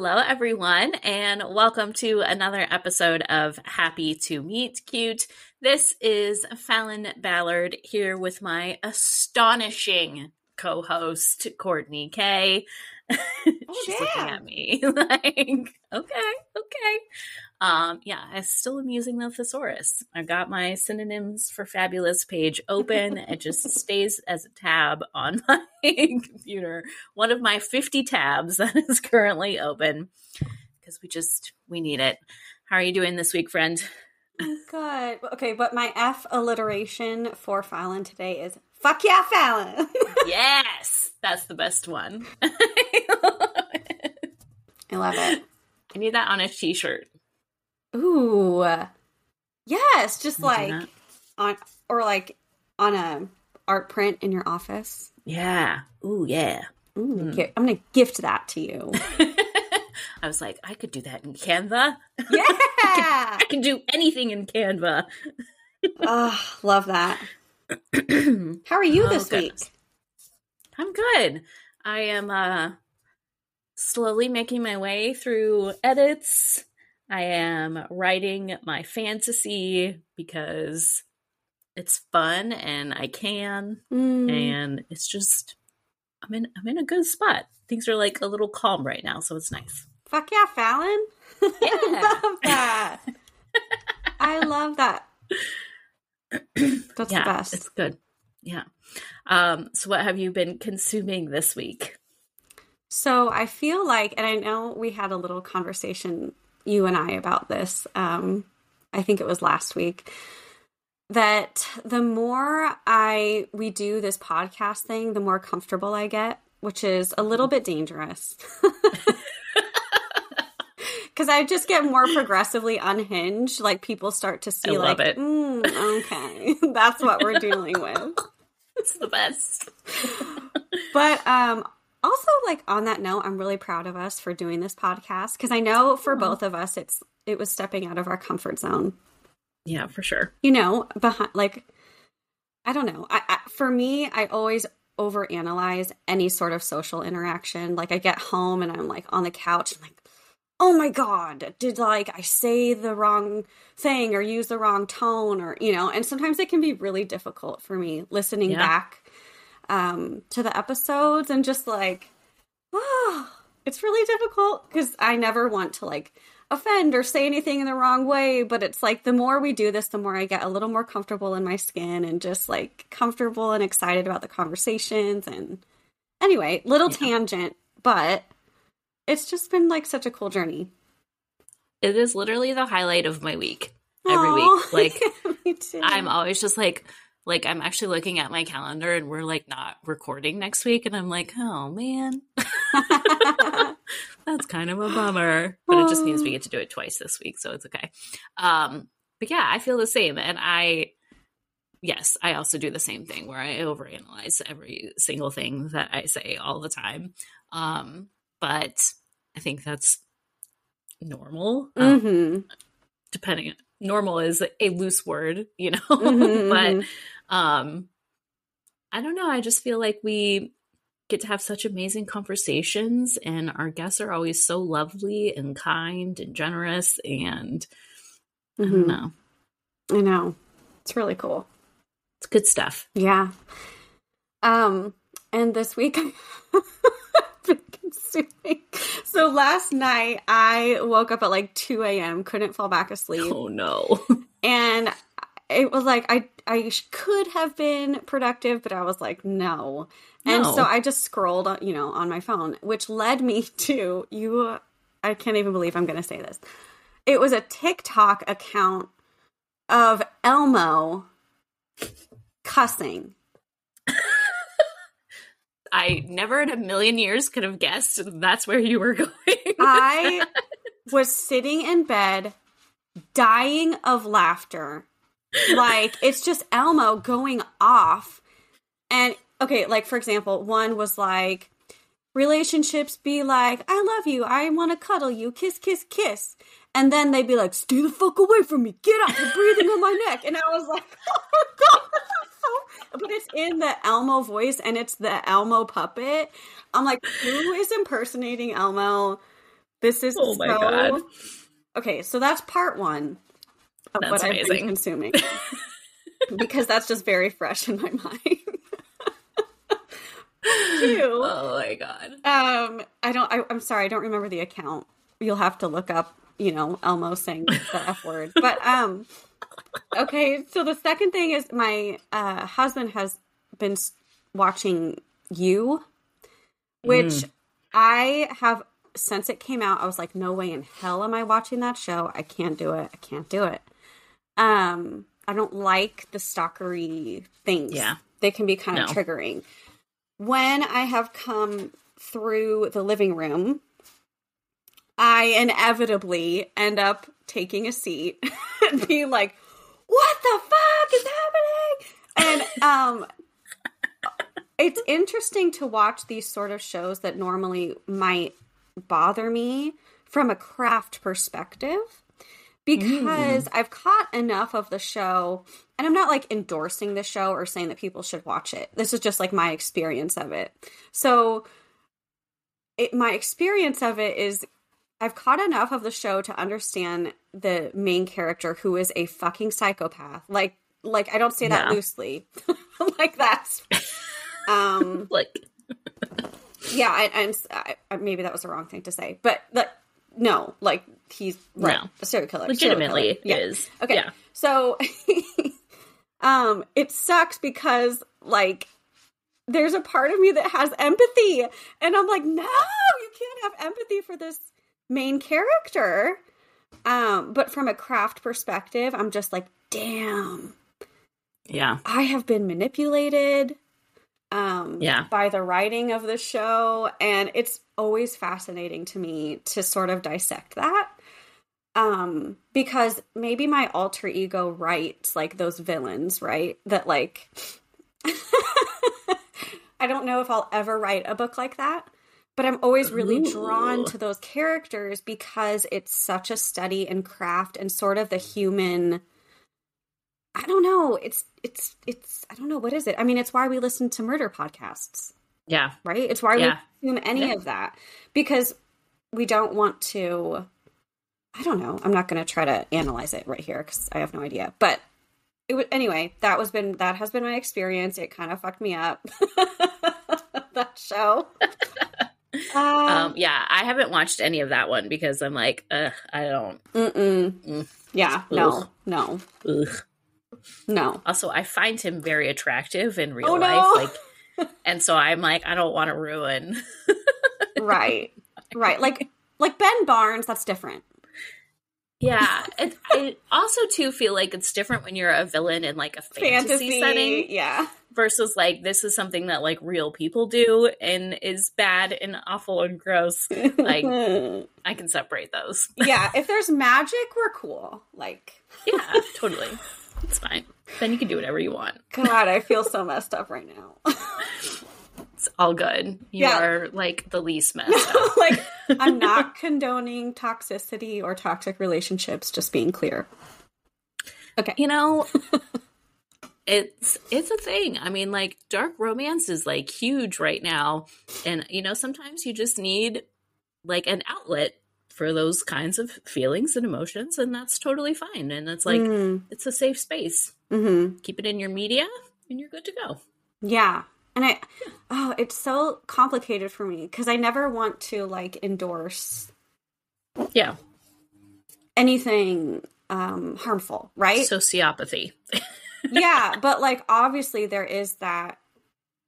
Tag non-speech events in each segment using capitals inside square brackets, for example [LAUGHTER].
Hello, everyone, and welcome to another episode of Happy to Meet Cute. This is Falon Ballard here with my astonishing co host, Courtney Kae. [LAUGHS] Oh, She's yeah. looking at me [LAUGHS] like, okay, okay. Um, yeah, I'm still am using the thesaurus. I've got my synonyms for fabulous page open. it just [LAUGHS] stays as a tab on [LAUGHS] my computer. One of my 50 tabs that [LAUGHS] is currently open because we just we need it. How are you doing this week, friend? Good. Okay, but my F alliteration for Falon today is fuck yeah, Falon. yes, that's the best one. I love it. I need that on a t-shirt. Ooh. Yes, just Can I like on or like on a art print in your office. Yeah. Ooh, yeah. Ooh, Mm. I'm gonna gift that to you. [LAUGHS] I was like, I could do that in Canva. [LAUGHS] yeah. I can do anything in Canva. [LAUGHS] oh, love that. [CLEARS THROAT] How are you Oh, this week? I'm good. I am uh slowly making my way through edits. I am writing my fantasy because it's fun and I can Mm. and it's just I'm in I'm in a good spot. Things are like a little calm right now, so it's nice. Fuck yeah, Falon. [LAUGHS] Yeah. [LAUGHS] I love that. I love that. [CLEARS THROAT] That's yeah, the best. it's good. Yeah. Um so what have you been consuming this week? So I feel like, and I know we had a little conversation, you and I, about this. Um, I think it was last week. That the more I we do this podcast thing, the more comfortable I get, which is a little bit dangerous. [LAUGHS] Because I just get more progressively unhinged. Like people start to see, I love like, it. "Mm, okay, [LAUGHS] that's what we're dealing with. [LAUGHS] It's the best. But um also like on that note, I'm really proud of us for doing this podcast because I know for both of us it's it was stepping out of our comfort zone. Yeah, for sure. You know, behind like I don't know. I, I for me, I always overanalyze any sort of social interaction. Like I get home and I'm like on the couch and like Oh my god, did like I say the wrong thing or use the wrong tone or you know, and sometimes it can be really difficult for me listening Yeah. back um to the episodes and just like oh, [SIGHS] it's really difficult because I never want to like offend or say anything in the wrong way, but it's like the more we do this, the more I get a little more comfortable in my skin and just like comfortable and excited about the conversations and anyway, little Yeah. tangent, but it's just been like such a cool journey. It is literally the highlight of my week. Every week. [LAUGHS] Like too. I'm always just like like I'm actually looking at my calendar and we're like not recording next week and I'm like, "Oh man." [LAUGHS] That's kind of a bummer, but it just means we get to do it twice this week, so it's okay. Um but yeah, I feel the same and I yes, I also do the same thing where I overanalyze every single thing that I say all the time. Um but I think that's normal. Um, Mhm. depending normal is a loose word you know [LAUGHS] Mhm, but mhm. Um i don't know i just feel like we get to have such amazing conversations and our guests are always so lovely and kind and generous and i Mhm. don't know I know. It's really cool. it's good stuff Yeah. Um, and this week [LAUGHS] been consuming. So last night I woke up at like 2 a.m., couldn't fall back asleep. oh no [LAUGHS] And it was like I I could have been productive, but I was like, no. And No. so I just scrolled, uh, you know, on my phone, which led me [LAUGHS] to you. I can't even believe I'm going to say this. It was a TikTok account of Elmo cussing. [LAUGHS] i never in a million years could have guessed that's where you were [LAUGHS] going I was sitting in bed, dying of laughter. Like, it's just Elmo going off. And, okay, like, for example, one was like, relationships be like, I love you, I want to cuddle you, kiss, kiss, kiss. And then they'd be like, stay the fuck away from me, get out, you're breathing on my neck. And I was like, [LAUGHS] oh my God. so- [LAUGHS] But it's in the Elmo voice and it's the Elmo puppet. I'm like, who is impersonating Elmo? This is Oh my so- God. Okay, so that's part one of That's what I've amazing. been consuming. [LAUGHS] because that's just very fresh in my mind. [LAUGHS] Two. Oh my god. Um, I don't. I, I'm sorry, I don't remember the account. You'll have to look up. You know, Elmo saying the f word. But um, okay. So the second thing is my uh, husband has been watching you, which Mm. I have since it came out. I was like, no way in hell am I watching that show. I can't do it. I can't do it. Um, I don't like the stalkery things. Yeah. they can be kind of No. triggering when I have come through the living room, I inevitably end up taking a seat [LAUGHS] and being like, "What the fuck is happening?" And um it's interesting to watch these sort of shows that normally might bother me from a craft perspective because I've caught enough of the show and I'm not like endorsing the show or saying that people should watch it. This is just like my experience of it. So it my experience of it is I've caught enough of the show to understand the main character who is a fucking psychopath. Like like I don't say that Yeah. loosely. [LAUGHS] like that's um [LAUGHS] Like yeah, I, I- maybe that was the wrong thing to say, but like no, like he's right, No. a serial killer. serial legitimately killer. Yeah. is. Okay. Yeah. So [LAUGHS] um it sucks because like there's a part of me that has empathy and I'm like, "No, you can't have empathy for this main character." Um but from a craft perspective, I'm just like, "Damn. Yeah. I have been manipulated um Yeah. by the writing of the show. And it's always fascinating to me to sort of dissect that um because maybe my alter ego writes like those villains right? That like [LAUGHS] I don't know if I'll ever write a book like that but I'm always really drawn to those characters because it's such a study in craft and sort of the human I don't know. It's it's it's I don't know what is it. I mean, it's why we listen to murder podcasts, Yeah. right? It's why Yeah. we consume any Yeah. of that because we don't want to. I don't know. I'm not going to try to analyze it right here because I have no idea. But it would anyway. That was been that has been my experience. It kind of fucked me up. [LAUGHS] that show. um, [LAUGHS] Um, yeah, I haven't watched any of that one because I'm like, ugh, I don't. mm-mm. Mm. Yeah. No. No. Ugh. No. Also, I find him very attractive in real Oh, life, no. like, [LAUGHS] and so I'm like, I don't want to ruin. [LAUGHS] right. Right. Like like Ben Barnes. That's different. Yeah, it, I also too feel like it's different when you're a villain in like a fantasy, setting Yeah. versus like this is something that like real people do and is bad and awful and gross. Like- [LAUGHS] I can separate those. yeah, if there's magic, we're cool. Like, Yeah, totally. It's fine. Then you can do whatever you want. God, I feel so messed up right now. [LAUGHS] It's all good. You Yeah. are like the least messed up. [LAUGHS] like, I'm [LAUGHS] not condoning toxicity or toxic relationships, just being clear. Okay. you know it's it's a thing i mean like dark romance is like huge right now and you know sometimes you just need like an outlet for those kinds of feelings and emotions and that's totally fine and it's like Mm, it's a safe space mhm. keep it in your media and you're good to go Yeah. And I, oh, it's so complicated for me because I never want to like endorse yeah anything um harmful, right? sociopathy [LAUGHS] yeah, but like obviously there is that.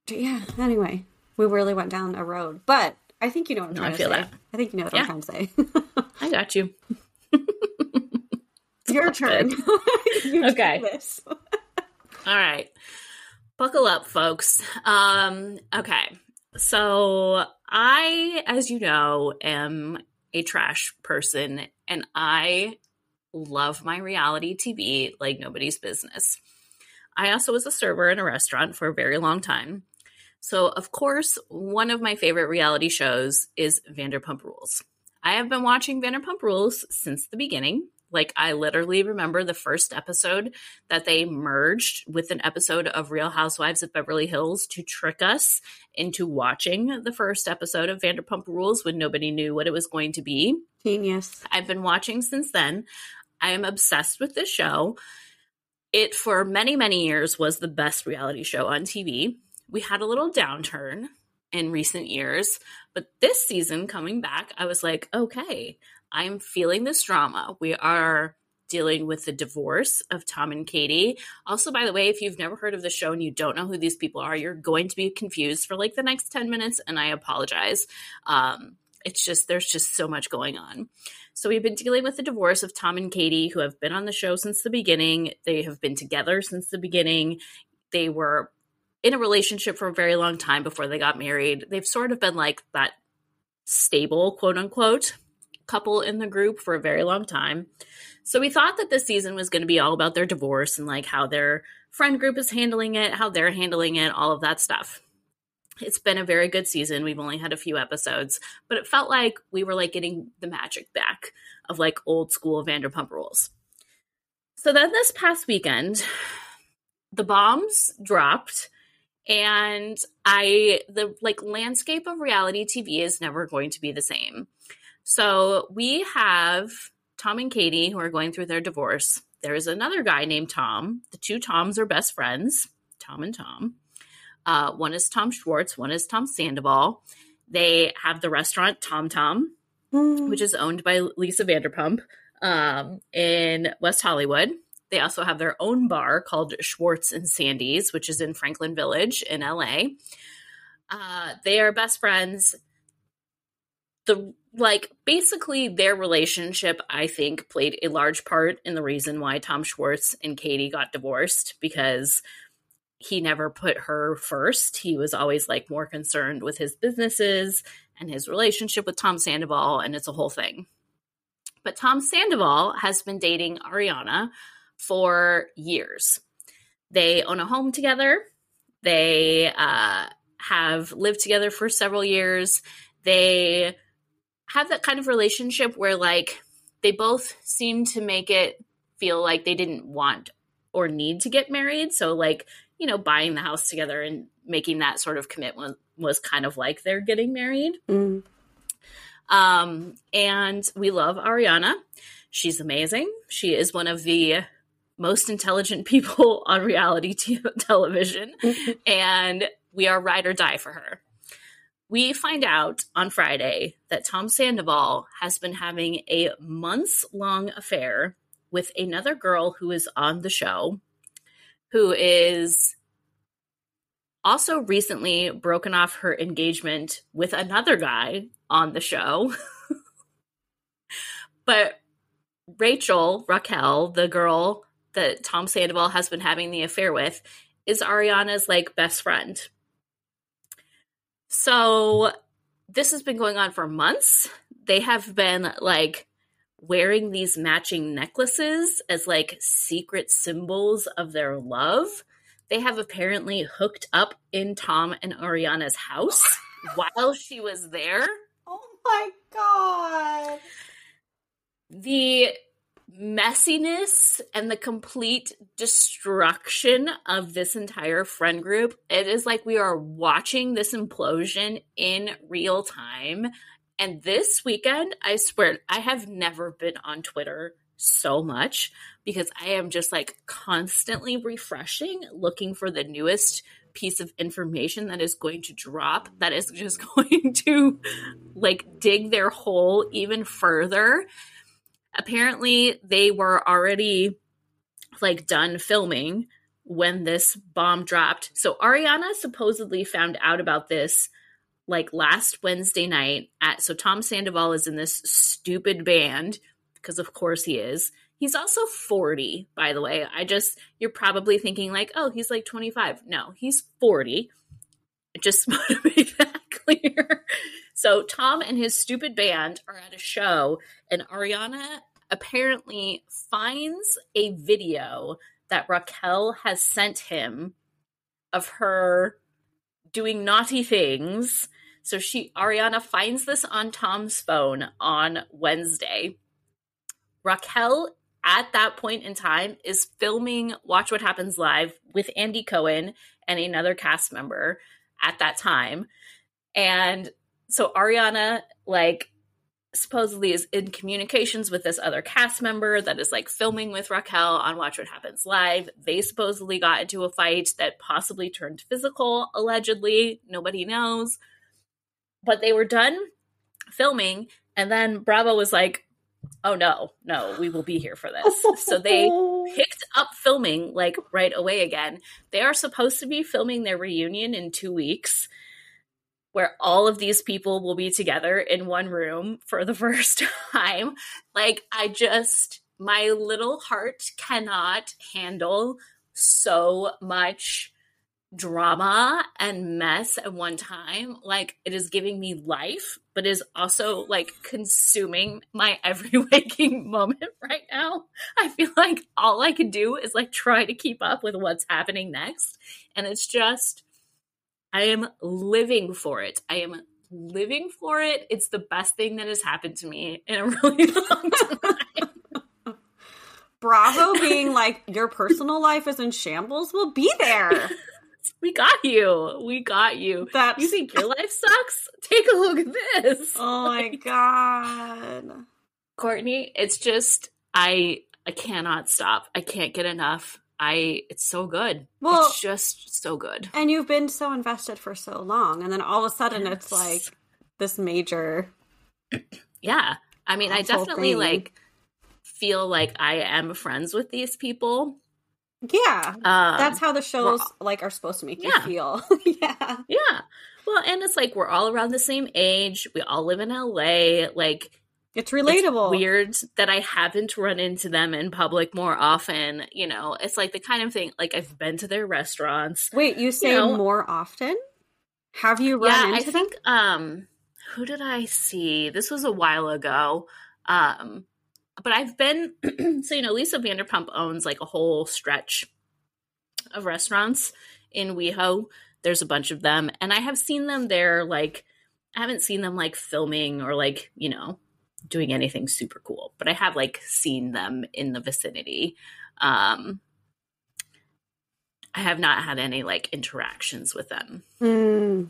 Yeah. Anyway, we really went down a road, but I think you know what I'm No, trying I to feel say. that. I think you know what Yeah. I'm trying to say. i got you [LAUGHS] Your turn. [LAUGHS] you Okay. this. [LAUGHS] All right. Buckle up, folks. Um, okay. So I, as you know, am a trash person and I love my reality TV like nobody's business. I also was a server in a restaurant for a very long time. So, of course, one of my favorite reality shows is Vanderpump Rules. I have been watching Vanderpump Rules since the beginning, Like, I literally remember the first episode that they merged with an episode of Real Housewives of Beverly Hills to trick us into watching the first episode of Vanderpump Rules when nobody knew what it was going to be. Genius. I've been watching since then. I am obsessed with this show. It, for many, many years, was the best reality show on TV. We had a little downturn in recent years, but this season coming back, I was like, okay, I'm feeling this drama. We are dealing with the divorce of Tom and Katie. Also, by the way, if you've never heard of the show and you don't know who these people are, you're going to be confused for like the next 10 minutes, and I apologize. Um, it's just, there's just so much going on. So, we've been dealing with the divorce of Tom and Katie, who have been on the show since the beginning. They have been together since the beginning. They were in a relationship for a very long time before they got married. They've sort of been like that stable, quote unquote, couple in the group for a very long time. So we thought that this season was going to be all about their divorce and like how their friend group is handling it, how they're handling it, all of that stuff. It's been a very good season. We've only had a few episodes, but it felt like we were like getting the magic back of like old school Vanderpump rules. So then this past weekend, the bombs dropped and I the like landscape of reality TV is never going to be the same. So we have Tom and Katie who are going through their divorce. There is another guy named Tom. The two Toms are best friends, Tom and Tom. Uh, one is Tom Schwartz, one is Tom Sandoval. They have the restaurant Tom Tom, mm. which is owned by Lisa Vanderpump um, in West Hollywood. They also have their own bar called Schwartz and Sandy's, which is in Franklin Village in LA. Uh, they are best friends. The like basically their relationship i think played a large part in the reason why tom schwartz and katie got divorced because he never put her first he was always like more concerned with his businesses and his relationship with tom sandoval and it's a whole thing but tom sandoval has been dating ariana for years they own a home together they uh, have lived together for several years they have that kind of relationship where like they both seem to make it feel like they didn't want or need to get married. So like, you know, buying the house together and making that sort of commitment was kind of like they're getting married. Mm. Um, and we love Ariana. She's amazing. She is one of the most intelligent people [LAUGHS] on reality [LAUGHS] t- television, mm-hmm. and we are ride or die for her we find out on Friday that Tom Sandoval has been having a months long affair with another girl who is on the show, who is also recently broken off her engagement with another guy on the show. [LAUGHS] but Rachel, Raquel, the girl that Tom Sandoval has been having the affair with, is Ariana's like best friend. So this has been going on for months. They have been like wearing these matching necklaces as like secret symbols of their love. They have apparently hooked up in Tom and Ariana's house [LAUGHS] while she was there. Oh my god. The messiness and the complete destruction of this entire friend group. It is like we are watching this implosion in real time. And this weekend, I swear, I have never been on Twitter so much because I am just like constantly refreshing, looking for the newest piece of information that is going to drop that is just [LAUGHS] going to like dig their hole even further apparently they were already like done filming when this bomb dropped. So Ariana supposedly found out about this like last Wednesday night at so Tom Sandoval is in this stupid band because of course he is. He's also 40, by the way. I just you're probably thinking like, "Oh, he's like 25." No, he's 40. I just [LAUGHS] want to make that clear. [LAUGHS] So Tom and his stupid band are at a show, and Ariana apparently finds a video that Raquel has sent him of her doing naughty things. So she Ariana finds this on Tom's phone on Wednesday. Raquel at that point in time is filming Watch What Happens Live with Andy Cohen and another cast member at that time. And so Ariana, like, supposedly is in communications with this other cast member that is like filming with Raquel on Watch What Happens Live. They supposedly got into a fight that possibly turned physical, allegedly. Nobody knows. But they were done filming, and then Bravo was like, oh no, no, we will be here for this. so they [LAUGHS] picked up filming like right away again. They are supposed to be filming their reunion in two weeks where all of these people will be together in one room for the [LAUGHS] first time. Like, I just, my little heart cannot handle so much drama and mess at one time. Like, it is giving me life, but is also like consuming my [LAUGHS] every waking moment right now. I feel like all I can do is like try to keep up with what's happening next. And it's just, I am living for it. I am living for it. It's the best thing that has happened to me in a [LAUGHS] really long time. Bravo [LAUGHS] being like, your personal life is in shambles We'll be there. [LAUGHS] we got you. We got you. That's... You think your life sucks? Take a look at this. Oh my god. Courtney, it's just I I cannot stop. I can't get enough. I it's so good. Well, it's just so good. And you've been so invested for so long, and then all of a sudden yes. it's like this major. [CLEARS THROAT] Yeah, I mean, I definitely thing. like feel like I am friends with these people. Yeah, um, that's how the shows like are supposed to make yeah. you feel. [LAUGHS] yeah, yeah. Well, and it's like we're all around the same age. We all live in LA. Like it's relatable. It's weird that I haven't run into them in public more often. You know, it's like the kind of thing like I've been to their restaurants. Wait, you say you know, more often? Have you run yeah, into I think um who did I see? This was a while ago. Um but I've been [CLEARS THROAT] so you know, Lisa Vanderpump owns like a whole stretch of restaurants in WeHo. There's a bunch of them, and I have seen them there like I haven't seen them like filming or like, you know, doing anything super cool, but I have like seen them in the vicinity. Um, I have not had any like interactions with them, mm.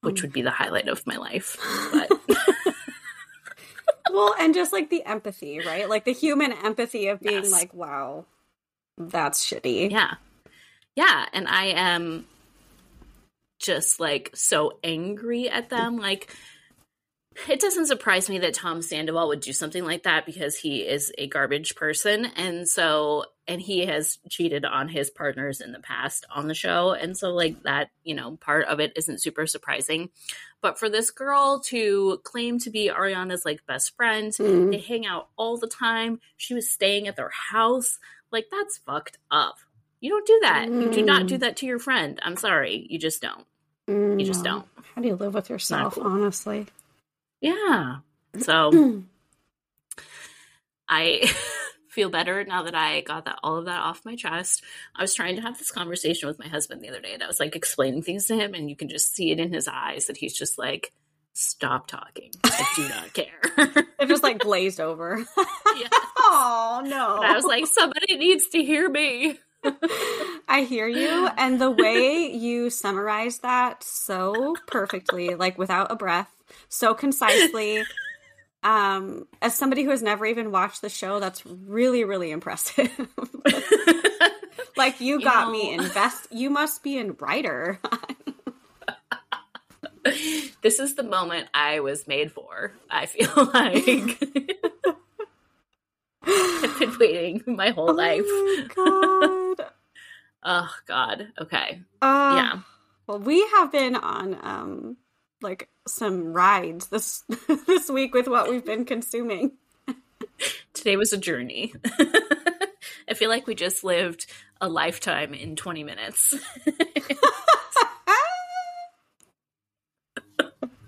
which would be the highlight of my life. But [LAUGHS] [LAUGHS] well, and just like the empathy, right? Like the human empathy of being yes. like, wow, that's shitty. Yeah. Yeah. And I am just like so angry at them. Like, it doesn't surprise me that Tom Sandoval would do something like that because he is a garbage person. And so, and he has cheated on his partners in the past on the show. And so, like, that, you know, part of it isn't super surprising. But for this girl to claim to be Ariana's like best friend, mm. they hang out all the time. She was staying at their house. Like, that's fucked up. You don't do that. Mm. You do not do mm. that to your friend. I'm sorry. You just don't. Mm, you just don't. How do you live with yourself, cool. honestly? Yeah. So [CLEARS THROAT] I [LAUGHS] feel better now that I got that all of that off my chest. I was trying to have this conversation with my husband the other day and I was like explaining things to him and you can just see it in his eyes that he's just like stop talking. I do not care. [LAUGHS] it just like [LAUGHS] glazed over. Oh no. I was like somebody needs to hear me. I hear you and the way you summarize that so perfectly like without a breath so concisely. Um, as somebody who has never even watched the show, that's really, really impressive. [LAUGHS] like you got you know, me invest. You must be a writer. [LAUGHS] this is the moment I was made for. I feel [LAUGHS] like I've been [GASPS] waiting my whole oh life. God. oh God. Okay. Uh, yeah. Well, we have been on um like some rides this [LAUGHS] this week with what we've been consuming. Today was a journey. [LAUGHS] I feel like we just lived a lifetime in 20 minutes. [LAUGHS]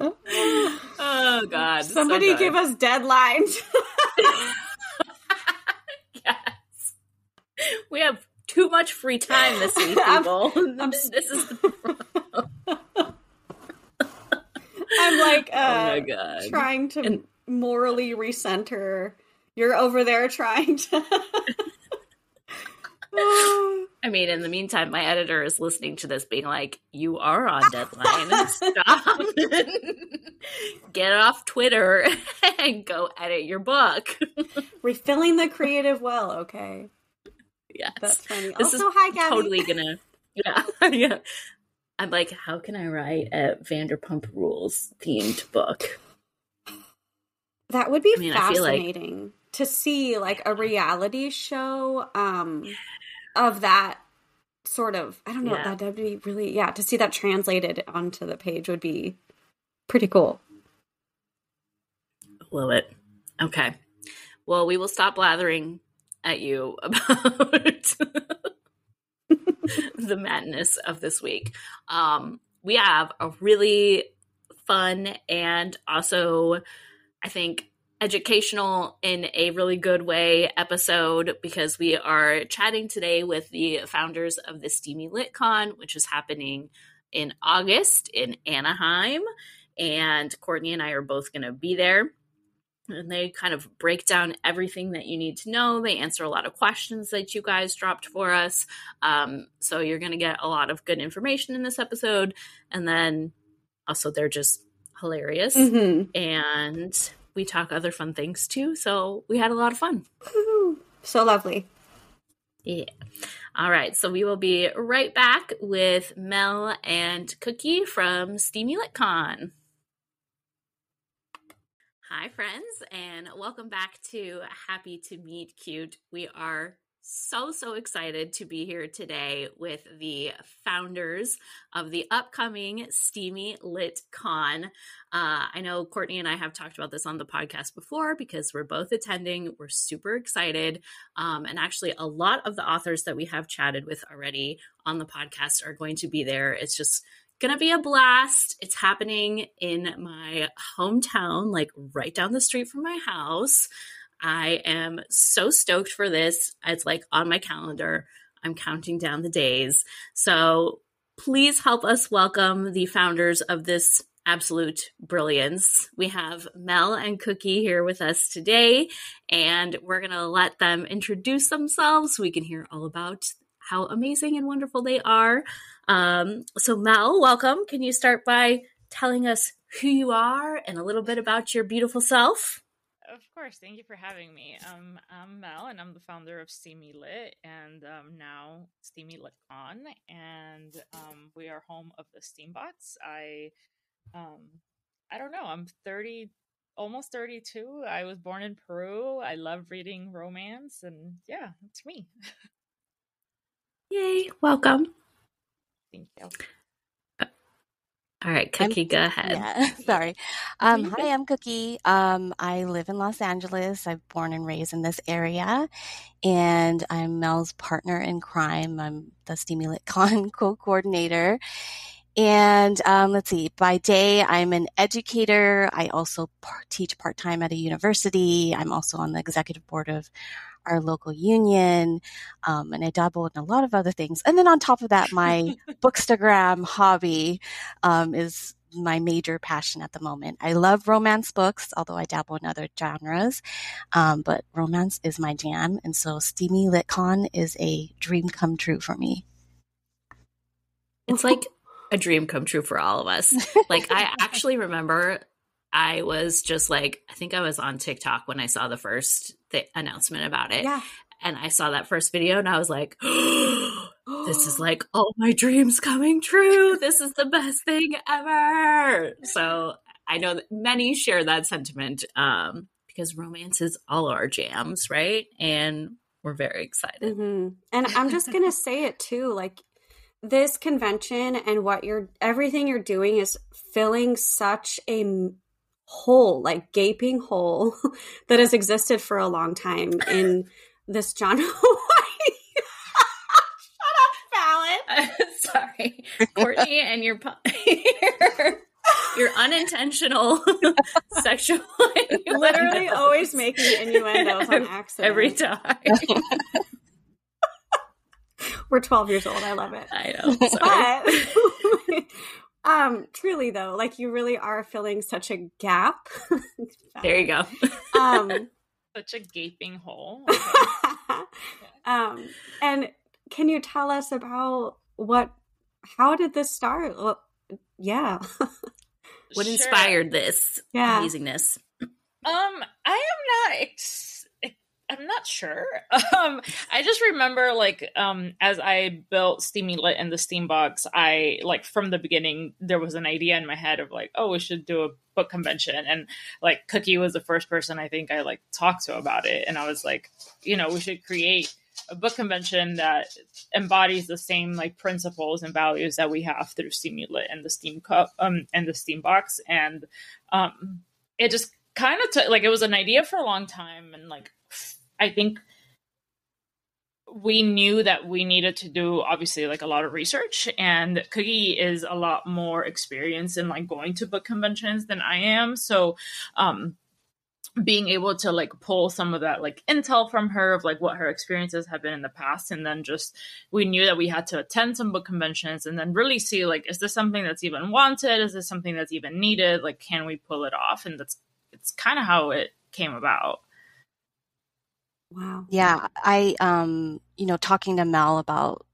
oh god. Somebody so give us deadlines. yes. We have too much free time this week, people. I'm, I'm, this is the I'm like, uh, [LAUGHS] oh my God. trying to and- morally recenter You're over there trying to. [LAUGHS] [SIGHS] I mean, in the meantime, my editor is listening to this, being like, "You are on [LAUGHS] deadline. Stop. Get off Twitter and go edit your book." Refilling the creative well. Okay. Yes, That's funny. This also, is hi, Gabby. totally gonna. Yeah, yeah. I'm like, how can I write a Vanderpump Rules themed book? That would be I mean, feel like- fascinating to see like a reality show um of that sort of I don't know, Yeah. that would be really yeah, to see that translated onto the page would be pretty cool. Love it. Okay. Well, we will stop blathering at you [LAUGHS] about [LAUGHS] the madness of this week. Um, we have a really fun and also, I think, educational in a really good way episode because we are chatting today with the founders of the Steamy LitCon, which is happening in August in Anaheim. And Courtney and I are both going to be there and they kind of break down everything that you need to know. They answer a lot of questions that you guys dropped for us. Um, so you're going to get a lot of good information in this episode. And then also, they're just hilarious. Mm-hmm. And we talk other fun things too. So we had a lot of fun. So lovely. Yeah. All right. So we will be right back with Mel and Cookie from Steamy LitCon. Hi, friends, and welcome back to Happy to Meet Cute. We are so, so excited to be here today with the founders of the upcoming Steamy Lit Con. Uh, I know Courtney and I have talked about this on the podcast before because we're both attending. We're super excited. Um, and actually, a lot of the authors that we have chatted with already on the podcast are going to be there. It's just gonna be a blast. It's happening in my hometown, like right down the street from my house. I am so stoked for this. It's like on my calendar. I'm counting down the days. So please help us welcome the founders of this absolute brilliance. We have Mel and Cookie here with us today, and we're going to let them introduce themselves so we can hear all about how amazing and wonderful they are. Um, so, Mel, welcome. Can you start by telling us who you are and a little bit about your beautiful self? Of course, thank you for having me. Um, I'm Mel, and I'm the founder of Steamy Lit, and um, now Steamy Lit Con, and um, we are home of the Steambots. I, um, I don't know. I'm 30, almost 32. I was born in Peru. I love reading romance, and yeah, it's me. [LAUGHS] Yay, welcome. Thank you. All right, I'm- Cookie, go ahead. Yeah, [LAUGHS] sorry. Um, hi, [LAUGHS] I'm Cookie. Um, I live in Los Angeles. I'm born and raised in this area, and I'm Mel's partner in crime. I'm the Lit [LAUGHS] Con co-coordinator. And um, let's see, by day, I'm an educator. I also par- teach part time at a university. I'm also on the executive board of our local union, um, and I dabble in a lot of other things. And then on top of that, my [LAUGHS] Bookstagram hobby um, is my major passion at the moment. I love romance books, although I dabble in other genres, um, but romance is my jam. And so Steamy LitCon is a dream come true for me. It's like a dream come true for all of us. [LAUGHS] Like, I actually remember I was just like, I think I was on TikTok when I saw the first th- announcement about it. Yeah. And I saw that first video and I was like, [GASPS] this is [GASPS] like all my dreams coming true. This is the best thing ever. So I know that many share that sentiment um, because romance is all our jams, right? And we're very excited. hmm And I'm just gonna say it too, like this convention and what you're everything you're doing is filling such a hole, like gaping hole [LAUGHS] that has existed for a long time in [LAUGHS] this genre. [LAUGHS] Shut up, Falon. Sorry, Courtney, and your pu- your, your unintentional sexual Literally always making innuendos on accident. every time. We're 12 years old. I love it. I know. Sorry. But um truly though, like you really are filling such a gap. [LAUGHS] There you go. [LAUGHS] um [LAUGHS] such a gaping hole. um, and can you tell us about what? How did this start? Well, yeah. what sure. inspired this yeah. amazingness? Um, I am not. Ex- I'm not sure. [LAUGHS] Um, I just remember like um, as I built Steamy Lit and the Steambox, I like from the beginning there was an idea in my head of like, oh, we should do a book convention, and like Cookie was the first person I think I like talked to about it, and I was like, you know, we should create a book convention that embodies the same like principles and values that we have through Steamy Lit and the Steam Cup um, and the Steambox, and um, it just kind of took like it was an idea for a long time, and like I think we knew that we needed to do obviously like a lot of research and cookie is a lot more experienced in like going to book conventions than i am. So um being able to like pull some of that like intel from her of like what her experiences have been in the past and then just we knew that we had to attend some book conventions and then really see like is this something that's even wanted? Is this something that's even needed? Like can we pull it off? And that's it's kind of how it came about Wow. Yeah, I um, you know, talking to Mel about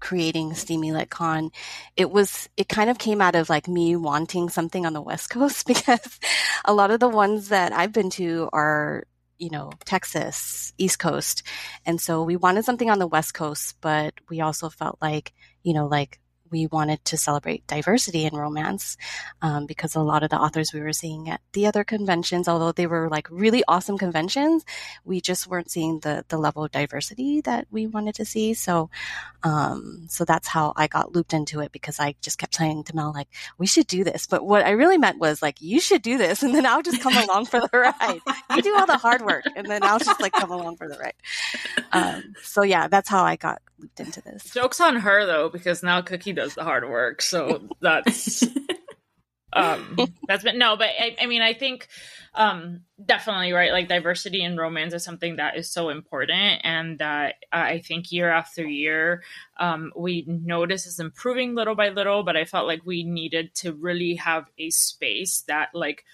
creating Steamy Lit Con, it was it kind of came out of like me wanting something on the West [LAUGHS] Coast because a lot of the ones that I've been to are you know Texas, East Coast, and so we wanted something on the West Coast, but we also felt like you know like we wanted to celebrate diversity in romance um, because a lot of the authors we were seeing at the other conventions, although they were like really awesome conventions, we just weren't seeing the the level of diversity that we wanted to see. So, um, so that's how I got looped into it because I just kept saying to Mel like, "We should do this," but what I really meant was like, "You should do this," [LAUGHS] and then I'll just come along for the [LAUGHS] ride. You do all the hard work, and then I'll just like come along for the ride. Um, so yeah, that's how I got looped into this. Joke's on her though, because now Cookie does the hard work. So [LAUGHS] that's um [LAUGHS] that's been no, but I, I mean I think um definitely right like diversity in romance is something that is so important and that uh, i think year after year um, we notice is improving little by little but i felt like we needed to really have a space that like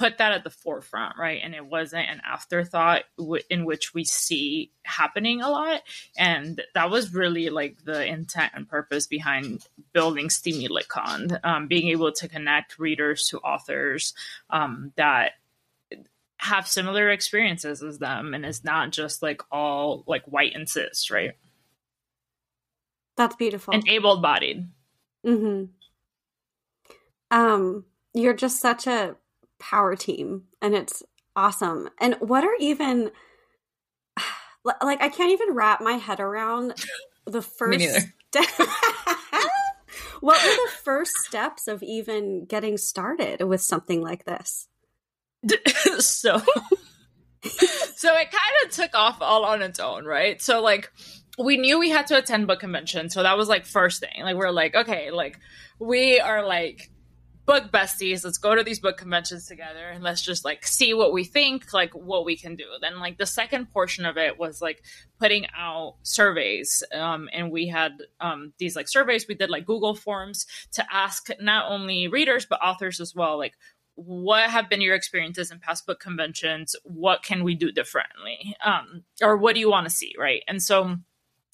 put that at the forefront, right? And it wasn't an afterthought w- in which we see happening a lot. And that was really like the intent and purpose behind building Steamy LitCon, um, being able to connect readers to authors um, that have similar experiences as them and it's not just like all like white and cis, right? That's beautiful. And able bodied. Mm-hmm. Um, you're just such a power team and it's awesome. And what are even [SIGHS] like I can't even wrap my head around [LAUGHS] the first step. [LAUGHS] what were the first steps of even getting started with something like this? [LAUGHS] so so it kind of took off all on its own, right? So like we knew we had to attend book convention, so that was like first thing. Like we're like, okay, like we are like book besties. Let's go to these book conventions together and let's just like see what we think like what we can do. Then like the second portion of it was like putting out surveys um, and we had um, these like surveys. We did like google forms to ask not only readers but authors as well like what have been your experiences in past book conventions? What can we do differently? Um, or what do you want to see right? And so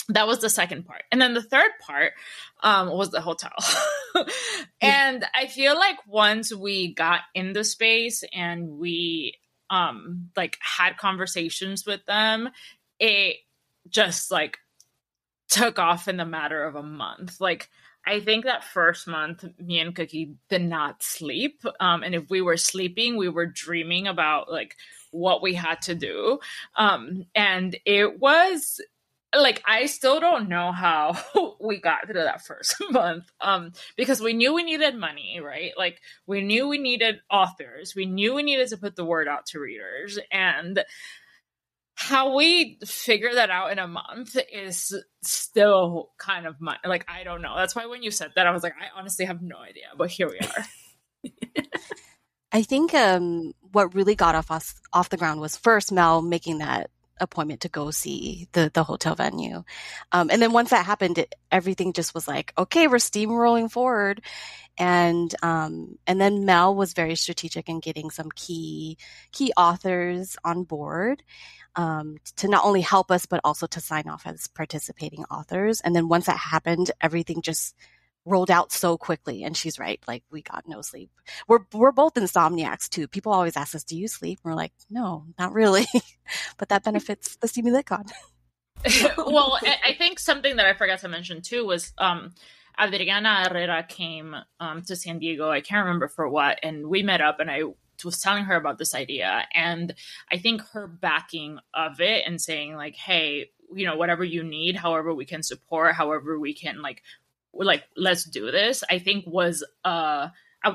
that was the second part and then the third part um, was the hotel [LAUGHS] and i feel like once we got in the space and we um like had conversations with them it just like took off in the matter of a month like I think that first month, me and Cookie did not sleep. Um, and if we were sleeping, we were dreaming about like what we had to do. Um, and it was like I still don't know how [LAUGHS] we got through that first [LAUGHS] month um because we knew we needed money, right? Like we knew we needed authors. We knew we needed to put the word out to readers and how we figure that out in a month is still kind of my like I don't know. That's why when you said that I was like I honestly have no idea, but here we are. [LAUGHS] I think um what really got off us off the ground was first Mel making that appointment to go see the the hotel venue. Um, and then once that happened, it, everything just was like, okay, we're steamrolling forward. And um, and then Mel was very strategic in getting some key key authors on board um, to not only help us but also to sign off as participating authors. And then once that happened, everything just rolled out so quickly. And she's right. Like we got no sleep. We're, we're both insomniacs too. People always ask us, do you sleep? And we're like, no, not really, [LAUGHS] but that benefits the Steamy LitCon. [LAUGHS] [LAUGHS] well, I think something that I forgot to mention too was, um, Adriana Herrera came um, to San Diego. I can't remember for what, and we met up, and I was telling her about this idea, and I think her backing of it and saying like, "Hey, you know, whatever you need, however we can support, however we can like like let's do this i think was uh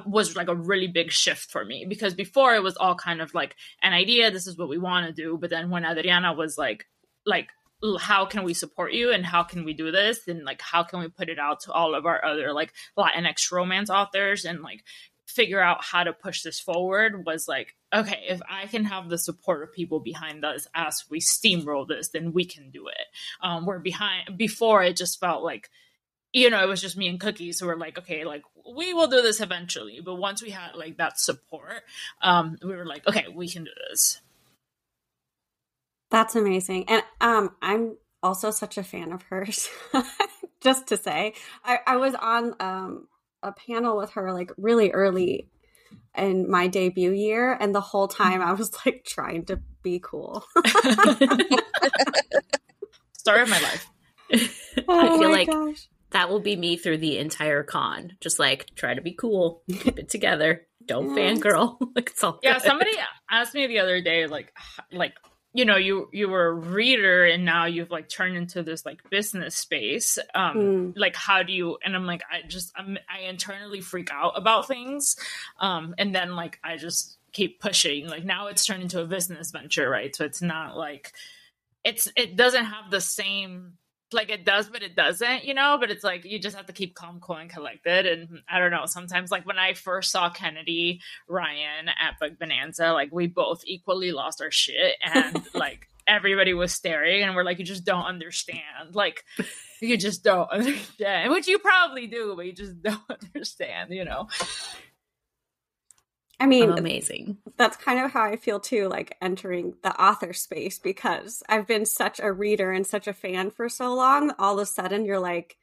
was like a really big shift for me. Because before it was all kind of like an idea this is what we want to do but then when adriana was like like how can we support you and how can we do this? and like how can we put it out to all of our other like latinx romance authors and like figure out how to push this forward was like okay if i can have the support of people behind us as we steamroll this then we can do it. Um we're behind before it just felt like you know, it was just me and Cookies who were like, okay, like we will do this eventually. But once we had like that support, um, we were like, okay, we can do this. That's amazing. And um, I'm also such a fan of hers. [LAUGHS] just to say, I, I was on um, a panel with her like really early in my debut year, and the whole time I was like trying to be cool. [LAUGHS] [LAUGHS] Story of my life. Oh I feel like gosh that will be me through the entire con. Just like try to be cool, keep it together, don't fangirl. [LAUGHS] like it's all yeah. Good. Somebody asked me the other day, like, like you know, you you were a reader and now you've like turned into this like business space. Um, mm. like how do you? And I'm like, I just I'm, I internally freak out about things, um, and then like I just keep pushing. Like now it's turned into a business venture, right? So it's not like it's it doesn't have the same like it does but it doesn't you know? But it's like you just have to keep calm cool and collected and i don't know sometimes like when i first saw kennedy ryan at book bonanza like we both equally lost our shit and [LAUGHS] like everybody was staring and we're like you just don't understand like you just don't [LAUGHS] understand which you probably do but you just [LAUGHS] don't understand you know I mean, amazing. That's kind of how I feel too, like entering the author space because I've been such a reader and such a fan for so long. All of a sudden, you're like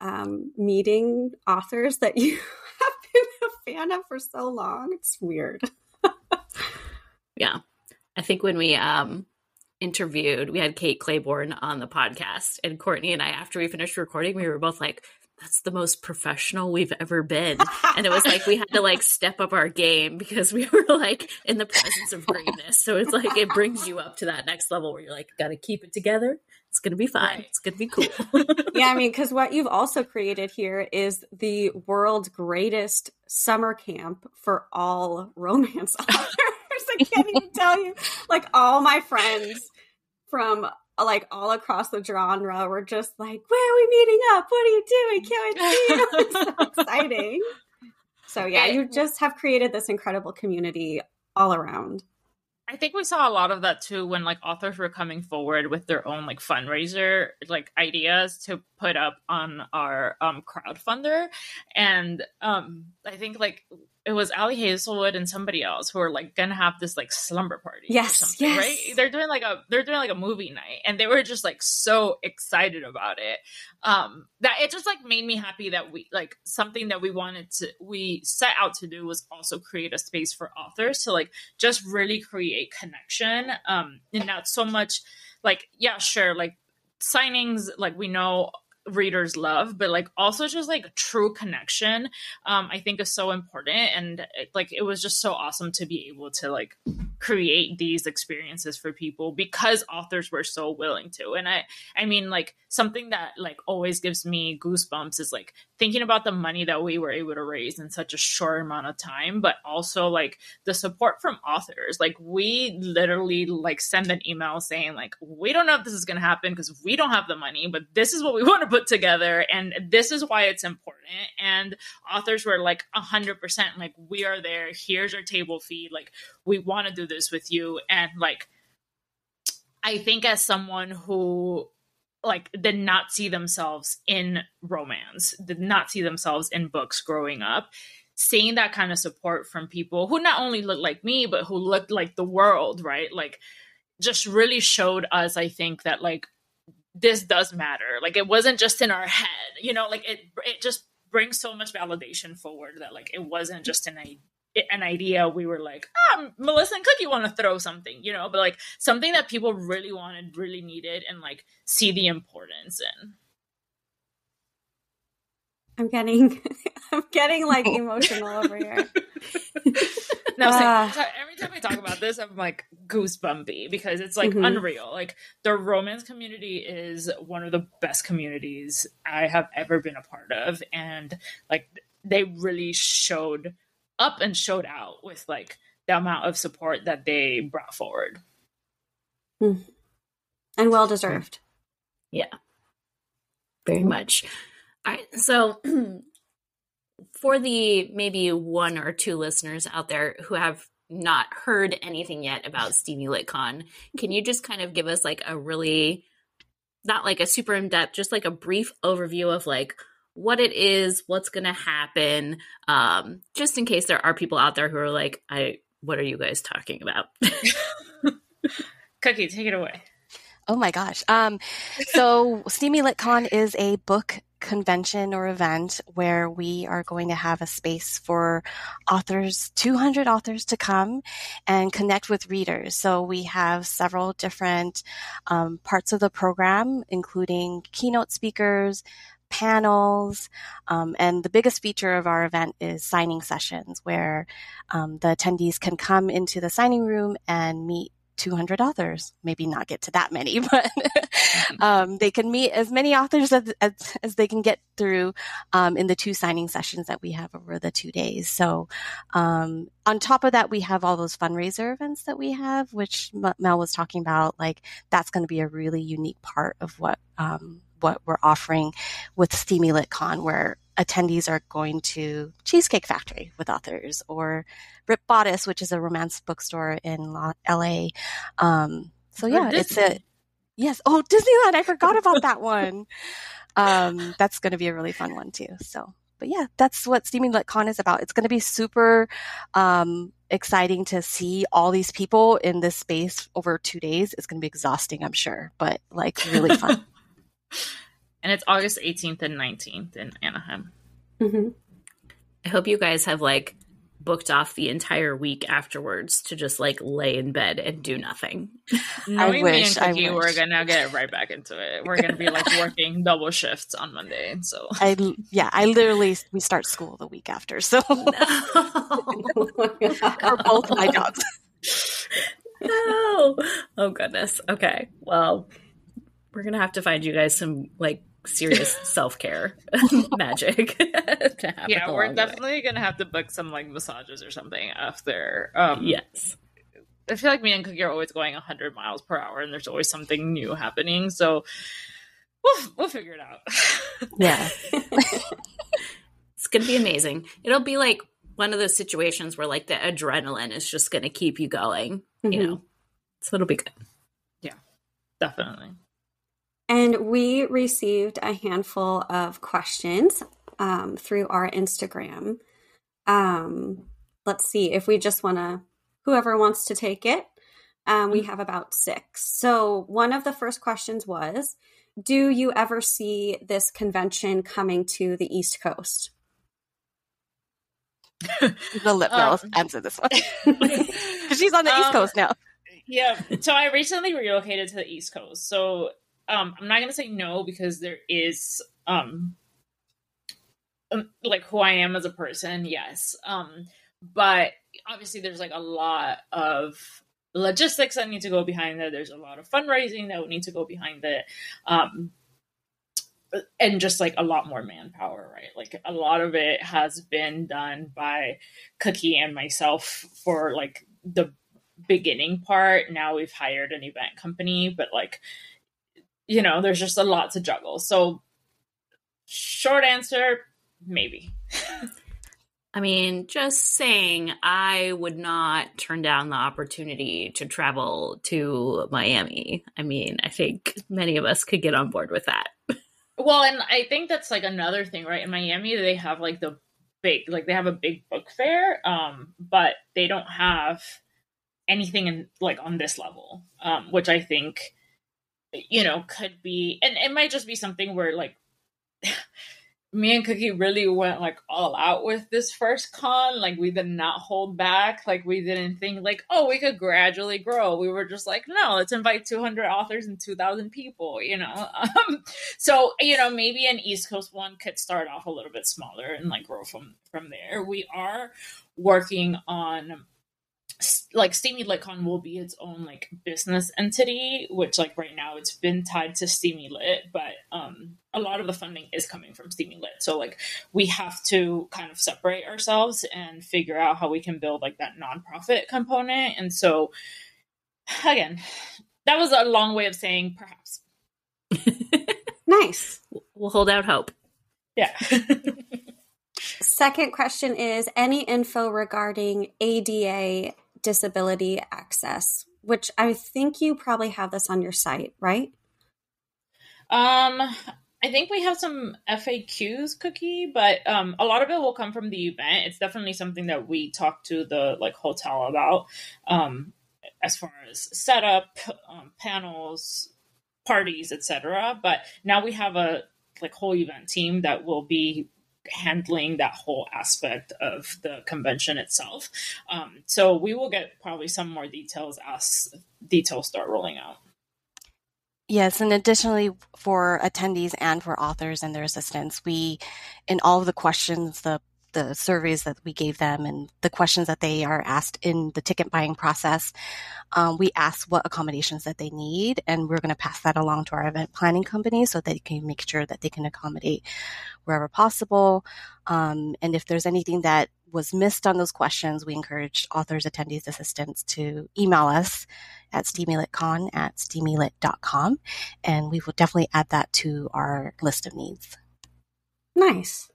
um, meeting authors that you [LAUGHS] have been a fan of for so long. It's weird. [LAUGHS] yeah. I think when we um, interviewed, we had Kate Clayborn on the podcast, and Courtney and I, after we finished recording, we were both like, that's the most professional we've ever been. And it was like we had to like step up our game because we [LAUGHS] were like in the presence of greatness. So it's like it brings you up to that next level where you're like, gotta keep it together. It's gonna be fine. Right. It's gonna be cool. [LAUGHS] yeah, I mean, because what you've also created here is the world's greatest summer camp for all romance [LAUGHS] authors. I can't even tell you. Like all my friends from like all across the genre were just like, "Where are we meeting up? What are you doing? Can't wait to see you!" [LAUGHS] It's so exciting. So yeah, you just have created this incredible community all around. I think we saw a lot of that too when like authors were coming forward with their own like fundraiser like ideas to put up on our um crowdfunder and um I think like it was Ali Hazelwood and somebody else who were like gonna have this like slumber party. Yes, yes. Right? They're doing like a they're doing like a movie night, and they were just like so excited about it. Um, that it just like made me happy that we like something that we wanted to we set out to do was also create a space for authors to like just really create connection. Um, and not so much like yeah, sure, like signings like we know readers love but like also just like true connection um i think is so important. And it, like it was just so awesome to be able to like create these experiences for people because authors were so willing to. And i i mean like something that like always gives me goosebumps is like thinking about the money that we were able to raise in such a short amount of time but also like the support from authors. Like we literally like send an email saying like we don't know if this is going to happen because we don't have the money but this is what we want to put together and this is why it's important. And authors were like 100% like we are there. Here's our table feed. Like we want to do this with you. And like I think as someone who like did not see themselves in romance, did not see themselves in books growing up, seeing that kind of support from people who not only looked like me but who looked like the world, right? Like just really showed us I think that like this does matter. Like it wasn't just in our head, you know, like it it just brings so much validation forward that like it wasn't just an idea an idea we were like ah melissa and cookie want to throw something you know but like something that people really wanted really needed and like see the importance in i'm getting [LAUGHS] i'm getting like emotional over here [LAUGHS] no uh, so every time i talk about this i'm like goosebumpy because it's like mm-hmm. unreal like the romance community is one of the best communities i have ever been a part of and like they really showed up and showed out with like the amount of support that they brought forward. Mm. And well deserved. Yeah. Very much. All right. So [CLEARS THROAT] for the maybe one or two listeners out there who have not heard anything yet about Steamy LitCon, can you just kind of give us like a really not like a super in depth, just like a brief overview of like what it is, what's going to happen, um, just in case there are people out there who are like, "I, what are you guys talking about?" [LAUGHS] Cookie, take it away. Oh my gosh. Um, so Steamy LitCon is a book convention or event where we are going to have a space for authors, 200 authors to come and connect with readers. So we have several different um, parts of the program, including keynote speakers, panels. Um, and the biggest feature of our event is signing sessions where um, the attendees can come into the signing room and meet 200 authors. Maybe not get to that many, [LAUGHS] but mm-hmm. um, they can meet as many authors as, as, as they can get through um, in the two signing sessions that we have over the two days. So, um, on top of that, we have all those fundraiser events that we have, which Mel was talking about. Like, that's going to be a really unique part of what um, what we're offering with Steamy LitCon, where attendees are going to Cheesecake Factory with authors or Ripped Bodice, which is a romance bookstore in LA. Um, so yeah, it's a yes. Oh, Disneyland! I forgot about that one. Um, that's going to be a really fun one too. So, but yeah, that's what Steamy LitCon is about. It's going to be super um, exciting to see all these people in this space over two days. It's going to be exhausting, I'm sure, but like really fun. [LAUGHS] and it's August 18th and 19th in Anaheim. Mm-hmm. I hope you guys have like booked off the entire week afterwards to just like lay in bed and do nothing. [LAUGHS] Knowing wish, me and Cookie, we're gonna now get right back into it. We're gonna be like [LAUGHS] working double shifts on Monday. So I yeah, I literally we start school the week after. So no. [LAUGHS] for both my jobs. no. Oh goodness. Okay. Well, we're gonna have to find you guys some like serious [LAUGHS] self care [LAUGHS] magic. [LAUGHS] yeah, we're definitely way. gonna have to book some like massages or something after. Um, yes. I feel like me and Cookie are always going 100 miles per hour, and there's always something new happening. So we'll we'll figure it out. yeah, it's gonna be amazing. It'll be like one of those situations where like the adrenaline is just gonna keep you going. Mm-hmm. You know, so it'll be good. Yeah, definitely. And we received a handful of questions um, through our Instagram. Um, let's see if we just want to, whoever wants to take it. Um, we mm-hmm. have about six. So, one of the first questions was Do you ever see this convention coming to the East Coast? [LAUGHS] the lip um, answer this one. [LAUGHS] [LAUGHS] because She's on the East um, Coast now. Yeah. So, I recently relocated to the East Coast. So, um, I'm not gonna say no because there is um, um, like who I am as a person, yes. Um, but obviously there's like a lot of logistics that need to go behind it. There's a lot of fundraising that would need to go behind it. Um, and just like a lot more manpower, right? Like a lot of it has been done by Cookie and myself for like the beginning part. Now we've hired an event company, but like you know, there's just a lot to juggle. So, short answer, maybe. I mean, just saying, I would not turn down the opportunity to travel to Miami. I mean, I think many of us could get on board with that. Well, and I think that's like another thing, right? In Miami, they have like the big, like they have a big book fair, um, but they don't have anything in like on this level, um, which I think, you know, could be, and it might just be something where like [LAUGHS] me and Cookie really went like all out with this first con. Like we did not hold back. Like we didn't think like, oh, we could gradually grow. We were just like, no, let's invite 200 authors and 2,000 people. You know, [LAUGHS] um, so you know maybe an East Coast one could start off a little bit smaller and like grow from from there. We are working on like Steamy LitCon will be its own like business entity, which like right now it's been tied to Steamy Lit, but um a lot of the funding is coming from Steamy Lit. So like we have to kind of separate ourselves and figure out how we can build like that nonprofit component. And so again, that was a long way of saying perhaps. [LAUGHS] nice. We'll hold out hope. Yeah. [LAUGHS] Second question is any info regarding ADA disability access, which I think you probably have this on your site, right? Um, I think we have some FAQs cookie, but um, a lot of it will come from the event. It's definitely something that we talk to the like hotel about, um, as far as setup, um, panels, parties, etc. But now we have a like whole event team that will be handling that whole aspect of the convention itself. Um, so we will get probably some more details as details start rolling out. Yes, and additionally for attendees and for authors and their assistants, we, in all of the questions, the the surveys that we gave them and the questions that they are asked in the ticket buying process, um, we ask what accommodations that they need, and we're going to pass that along to our event planning company so they can make sure that they can accommodate wherever possible. Um, and if there's anything that was missed on those questions, we encourage authors, attendees, assistants to email us at steamylitcon at steamylit.com, and we will definitely add that to our list of needs. Nice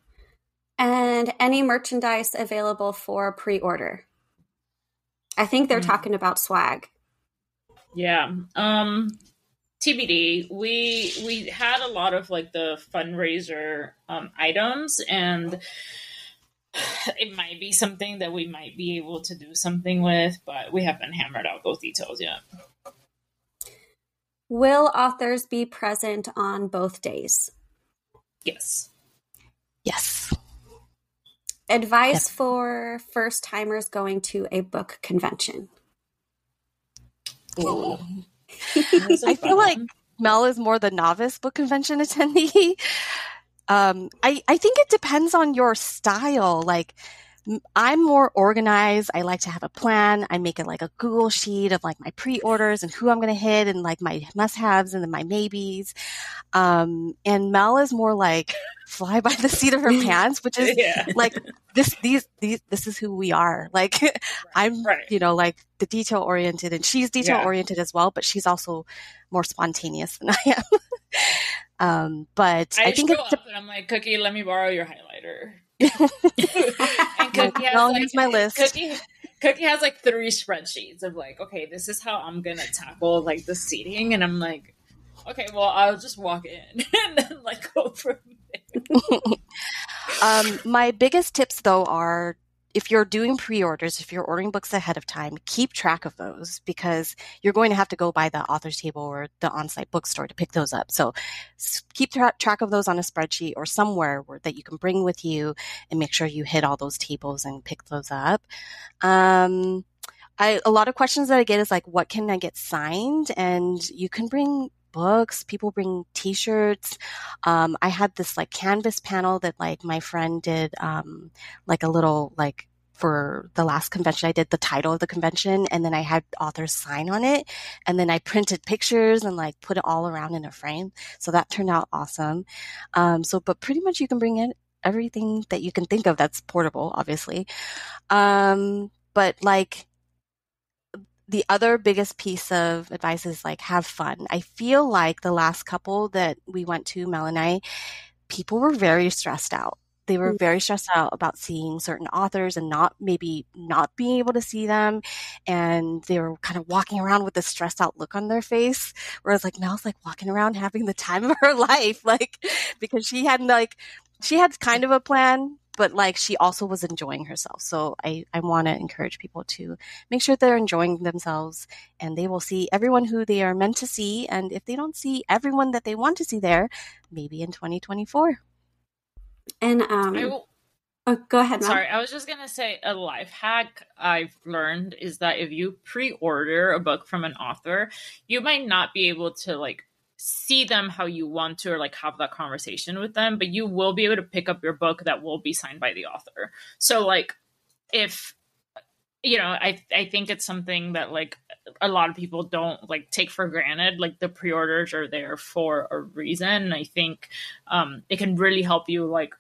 and any merchandise available for pre order. I think they're mm. talking about swag. Yeah. Um TBD. We we had a lot of like the fundraiser um items and it might be something that we might be able to do something with, but we haven't hammered out those details yet. Will authors be present on both days? Yes. Yes. Advice yep. for first timers going to a book convention. [LAUGHS] I feel like Mel is more the novice book convention [LAUGHS] attendee. Um, I, I think it depends on your style. Like, I'm more organized. I like to have a plan. I make it like a Google sheet of like my pre-orders and who I'm going to hit and like my must-haves and then my maybes. Um, and Mel is more like [LAUGHS] fly by the seat of her [LAUGHS] pants, which is yeah. like this, these, these, this is who we are. [LAUGHS] Like right. I'm, right. you know, like the detail oriented and she's detail oriented yeah. as well, but she's also more spontaneous than I am. um, but I, I think it's, I'm like, Cookie, let me borrow your highlighter. And Cookie has, like, my list. Cookie, Cookie has like three spreadsheets of like, okay, this is how I'm gonna tackle like the seating, and I'm like, okay, well, I'll just walk in [LAUGHS] and then like go from there. [LAUGHS] um, my biggest tips though are if you're doing pre-orders, if you're ordering books ahead of time, keep track of those because you're going to have to go by the author's table or the on-site bookstore to pick those up. So keep tra- track of those on a spreadsheet or somewhere where, that you can bring with you and make sure you hit all those tables and pick those up. Um, I, a lot of questions that I get is like, what can I get signed? And you can bring books. People bring T-shirts. Um, I had this like canvas panel that like my friend did, um, like a little like for the last convention. I did the title of the convention, and then I had authors sign on it, and then I printed pictures and like put it all around in a frame. So that turned out awesome. Um, so, but pretty much you can bring in everything that you can think of that's portable, obviously. Um, but like the other biggest piece of advice is like have fun. I feel like the last couple that we went to, Mel and I, people were very stressed out. they were mm. very stressed out about seeing certain authors and not maybe not being able to see them. And they were kind of walking around with a stressed out look on their face. Whereas like Mel's like walking around having the time of her [LAUGHS] life, like because she had like, she had kind of a plan, but like she also was enjoying herself. So I, I want to encourage people to make sure they're enjoying themselves and they will see everyone who they are meant to see. And if they don't see everyone that they want to see there, maybe in 2024. And um, will, oh, go ahead. Mel. Sorry, I was just gonna say a life hack I've learned is that if you pre-order a book from an author, you might not be able to like see them how you want to or like have that conversation with them, but you will be able to pick up your book that will be signed by the author. So like if you know, I I think it's something that like a lot of people don't like take for granted. Like the pre-orders are there for a reason. I think um, it can really help you like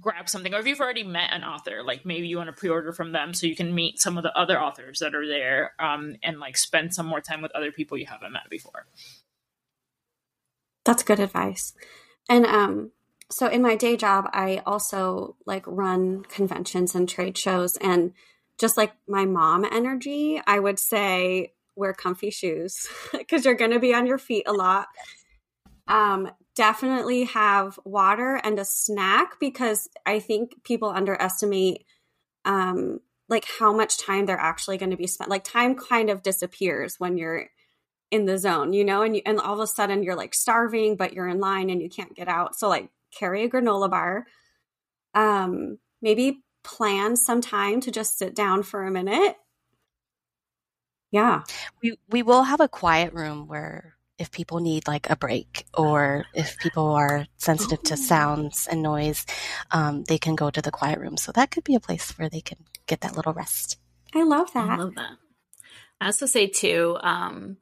grab something, or if you've already met an author, like maybe you want to pre-order from them so you can meet some of the other authors that are there um, and like spend some more time with other people you haven't met before. That's good advice. And um, so in my day job, I also like run conventions and trade shows and just like my mom energy, I would say wear comfy shoes [LAUGHS] because you're going to be on your feet a lot. Um, definitely have water and a snack because I think people underestimate um, like how much time they're actually going to be spent. Like time kind of disappears when you're in the zone, you know, and you, and all of a sudden you're like starving, but you're in line and you can't get out. So like carry a granola bar. Um, maybe plan some time to just sit down for a minute. Yeah. We we will have a quiet room where if people need like a break or if people are sensitive to oh. sounds and noise, um, they can go to the quiet room. So that could be a place where they can get that little rest. I love that. I love that. I also say too, um,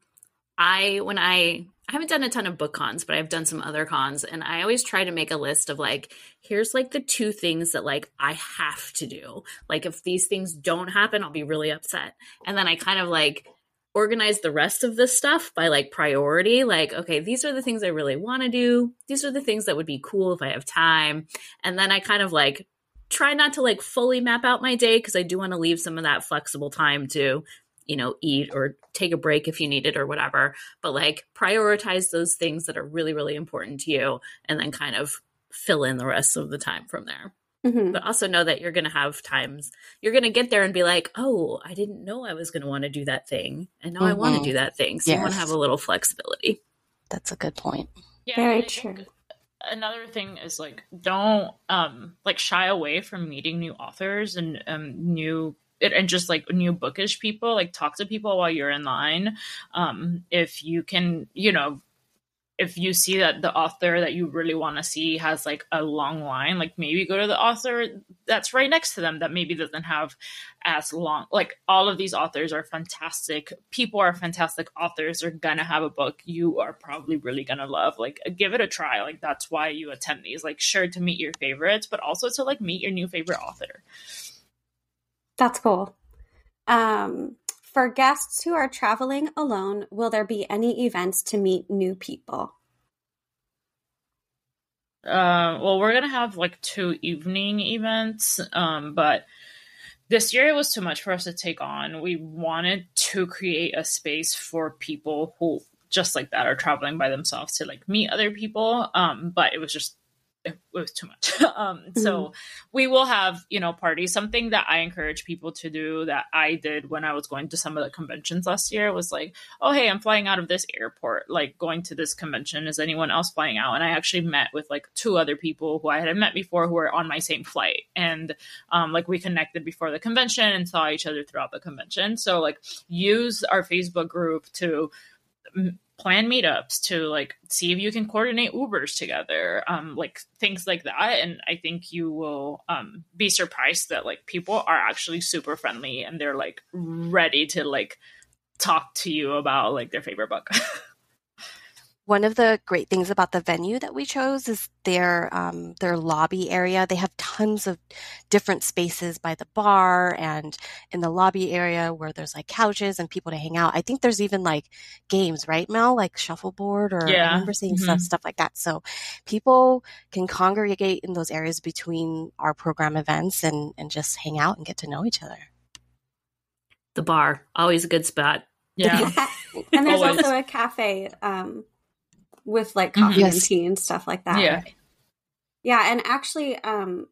I when I I haven't done a ton of book cons, but I've done some other cons and I always try to make a list of like here's like the two things that like I have to do. Like if these things don't happen, I'll be really upset. And then I kind of like organize the rest of this stuff by like priority like okay these are the things i really want to do these are the things that would be cool if i have time and then i kind of like try not to like fully map out my day because i do want to leave some of that flexible time to you know, eat or take a break if you need it or whatever. But like prioritize those things that are really, really important to you and then kind of fill in the rest of the time from there. Mm-hmm. But also know that you're going to have times you're going to get there and be like, oh, I didn't know I was going to want to do that thing. And now mm-hmm. I want to do that thing. So yes. you want to have a little flexibility. That's a good point. Yeah, Very true. Another thing is like don't um like shy away from meeting new authors and um new and just like new bookish people like talk to people while you're in line. Um if you can you know if you see that the author that you really want to see has like a long line like maybe go to the author that's right next to them that maybe doesn't have as long like all of these authors are fantastic people are fantastic authors they're gonna have a book you are probably really gonna love like give it a try like that's why you attend these like sure to meet your favorites but also to like meet your new favorite author that's cool. Um, for guests who are traveling alone, will there be any events to meet new people? Uh, well, we're gonna have like two evening events, um, but this year it was too much for us to take on. We wanted to create a space for people who just like that are traveling by themselves to like meet other people. Um, but it was just it was too much. [LAUGHS] um. So we will have, you know, parties. Something that I encourage people to do that I did when I was going to some of the conventions last year was like, oh, hey, I'm flying out of this airport, like going to this convention. Is anyone else flying out? And I actually met with like two other people who I had met before who were on my same flight. And um, like we connected before the convention and saw each other throughout the convention. So like use our Facebook group to plan meetups to like see if you can coordinate ubers together um like things like that. And i think you will um be surprised that like people are actually super friendly and they're like ready to like talk to you about like their favorite book [LAUGHS] one of the great things about the venue that we chose is their um, their lobby area. They have tons of different spaces by the bar and in the lobby area where there's like couches and people to hang out. I think there's even like games, right, Mel? Like shuffleboard or Yeah. I remember seeing Mhm. stuff stuff like that. So people can congregate in those areas between our program events and and just hang out and get to know each other. The bar, always a good spot. [LAUGHS] Yeah. and there's Always. also a cafe um, with like coffee Yes. and tea and stuff like that. Yeah. Yeah, and actually, um,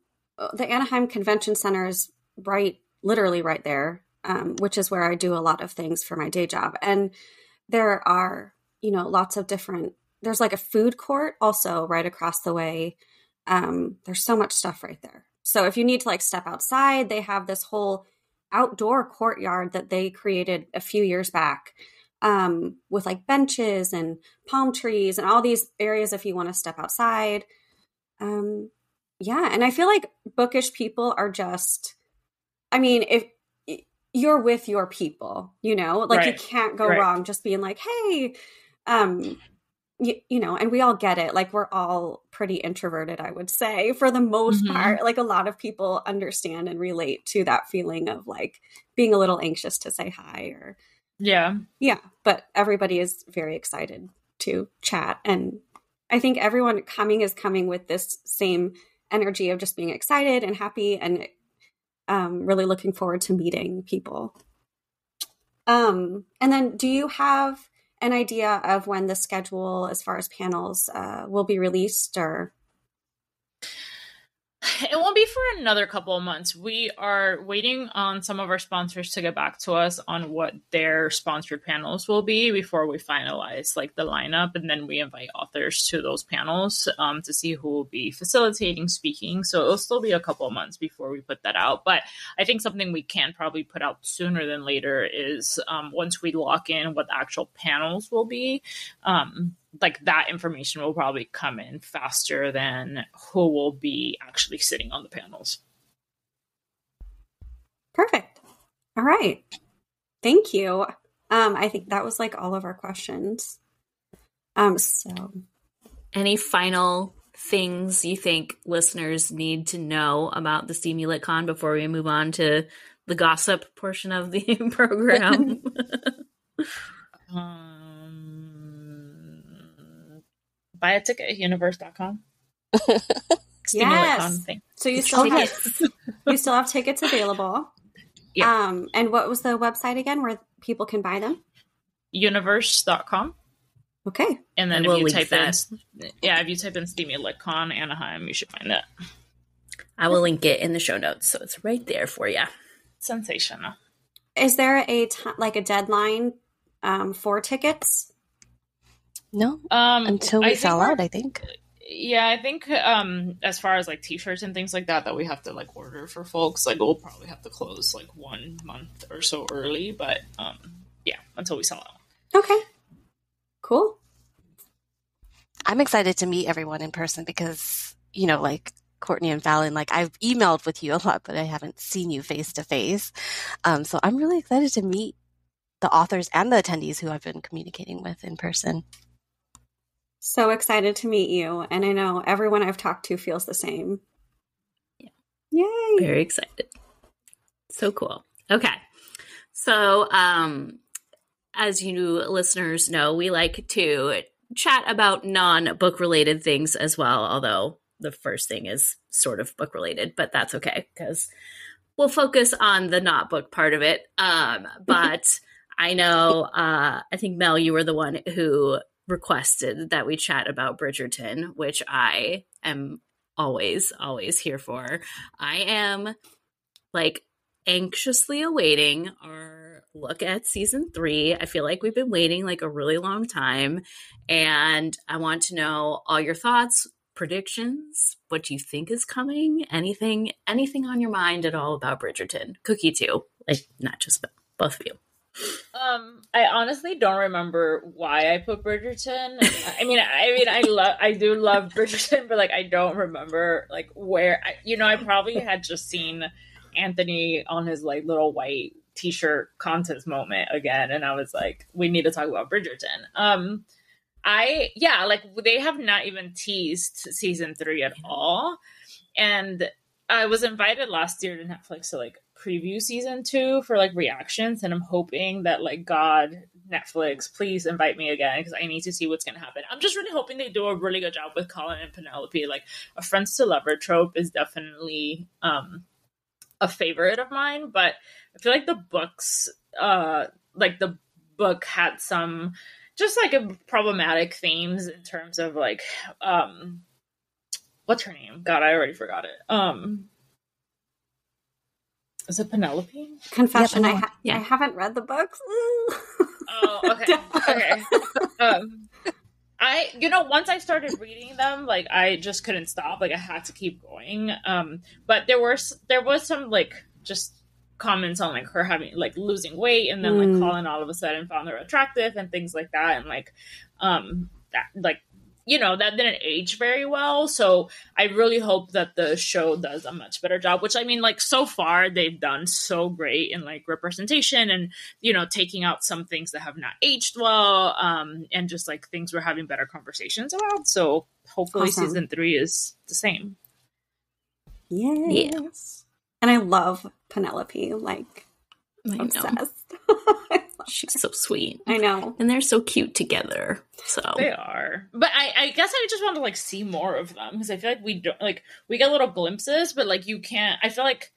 the Anaheim Convention Center is right, literally right there, um, which is where I do a lot of things for my day job. And there are, you know, lots of different. There's like a food court also right across the way. Um, there's so much stuff right there. So if you need to like step outside, they have this whole outdoor courtyard that they created a few years back um, with like benches and palm trees and all these areas if you want to step outside. Um, yeah, and I feel like bookish people are just, I mean, if you're with your people, you know, like you can't go Right. wrong just being like, hey, um, you, you know, and we all get it. Like we're all pretty introverted, I would say, for the most Mhm. part. Like a lot of people understand and relate to that feeling of like being a little anxious to say hi or Yeah. yeah, but everybody is very excited to chat. And I think everyone coming is coming with this same energy of just being excited and happy and um, really looking forward to meeting people. Um, and then, do you have an idea of when the schedule, as far as panels, uh, will be released? Or It won't be for another couple of months. We are waiting on some of our sponsors to get back to us on what their sponsored panels will be before we finalize like the lineup, and then we invite authors to those panels um, to see who will be facilitating, speaking. So it'll still be a couple of months before we put that out. But I think something we can probably put out sooner than later is um, once we lock in what the actual panels will be. Um, like that information will probably come in faster than who will be actually sitting on the panels. perfect. All right. Thank you. Um, I think that was like all of our questions. Um, so Any final things you think listeners need to know about the Steamy Lit Con before we move on to the gossip portion of the [LAUGHS] program? [LAUGHS] [LAUGHS] Um, buy a ticket at universe.com. [LAUGHS] Yes. thing. So you still have [LAUGHS] you still have tickets available. [LAUGHS] Yeah. Um, and what was the website again where people can buy them? Universe.com. Okay. And then I will if you type that. in, yeah, if you type in Steamy LitCon Anaheim, you should find it. I will link it in the show notes, so it's right there for you. Sensational. Is there a t- like a deadline um, for tickets? No, Um, until we think sell out, I think. Yeah, I think um as far as like t-shirts and things like that that we have to like order for folks, like we'll probably have to close like one month or so early, but um yeah, until we sell out. Okay. Cool. I'm excited to meet everyone in person because, you know, like Courtney and Falon, like I've emailed with you a lot, but I haven't seen you face to face. Um, so I'm really excited to meet the authors and the attendees who I've been communicating with in person. So excited to meet you, and I know everyone I've talked to feels the same. Yeah. Yay! Very excited. So cool. Okay. So, um, as you listeners know, we like to chat about non book related things as well, although the first thing is sort of book related, but that's okay because we'll focus on the not book part of it. Um, [LAUGHS] but I know, uh, I think Mel, you were the one who requested that we chat about Bridgerton, which I am always, always here for. I am like anxiously awaiting our look at season three. I feel like we've been waiting like a really long time, and I want to know all your thoughts, predictions, what you think is coming, anything, anything on your mind at all about Bridgerton. Cookie too, like not just both of you. Um, I honestly don't remember why I put Bridgerton. I mean, I mean, I love, I do love Bridgerton, but like, I don't remember like where. I, you know, I probably had just seen Anthony on his like little white t-shirt contest moment again, and I was like, we need to talk about Bridgerton. Um, I yeah, like they have not even teased season three at all, and I was invited last year to Netflix to like preview season two for like reactions, and I'm hoping that like God Netflix, please invite me again because I need to see what's gonna happen. I'm just really hoping they do a really good job with Colin and Penelope. Like a friends to lover trope is definitely um a favorite of mine, but I feel like the books, uh, like the book had some just like a problematic themes in terms of like um what's her name? God, I already forgot it. Um is it Penelope? Confession: Yeah, I, ha- yeah. I haven't read the books. Oh, okay. [LAUGHS] okay. Um I you know, once I started reading them, like I just couldn't stop. Like I had to keep going. Um but there were there was some like just comments on like her having like losing weight and then like Mm. Colin all of a sudden found her attractive and things like that and like um that like you know that didn't age very well so i really hope that the show does a much better job which i mean like so far they've done so great in like representation and you know taking out some things that have not aged well um and just like things we're having better conversations about so hopefully Awesome. season three is the same yes. And I love Penelope. Like I know. obsessed. [LAUGHS] [LAUGHS] She's so sweet. I know. And they're so cute together. So They are, but I, I guess I just want to like see more of them because I feel like we don't like we get little glimpses, but like you can't. I feel like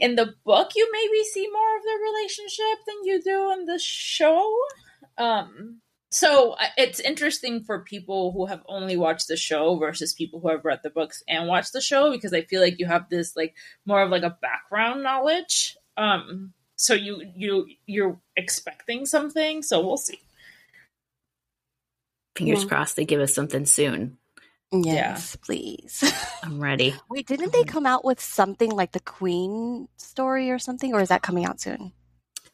in the book you maybe see more of their relationship than you do in the show. Um, so it's interesting for people who have only watched the show versus people who have read the books and watched the show because I feel like you have this like more of like a background knowledge. Um, so you you you're expecting something, so we'll see. fingers Yeah. crossed they give us something soon. Yes, please. [LAUGHS] I'm ready. Wait, didn't they come out with something like the Queen story or something, or is that coming out soon?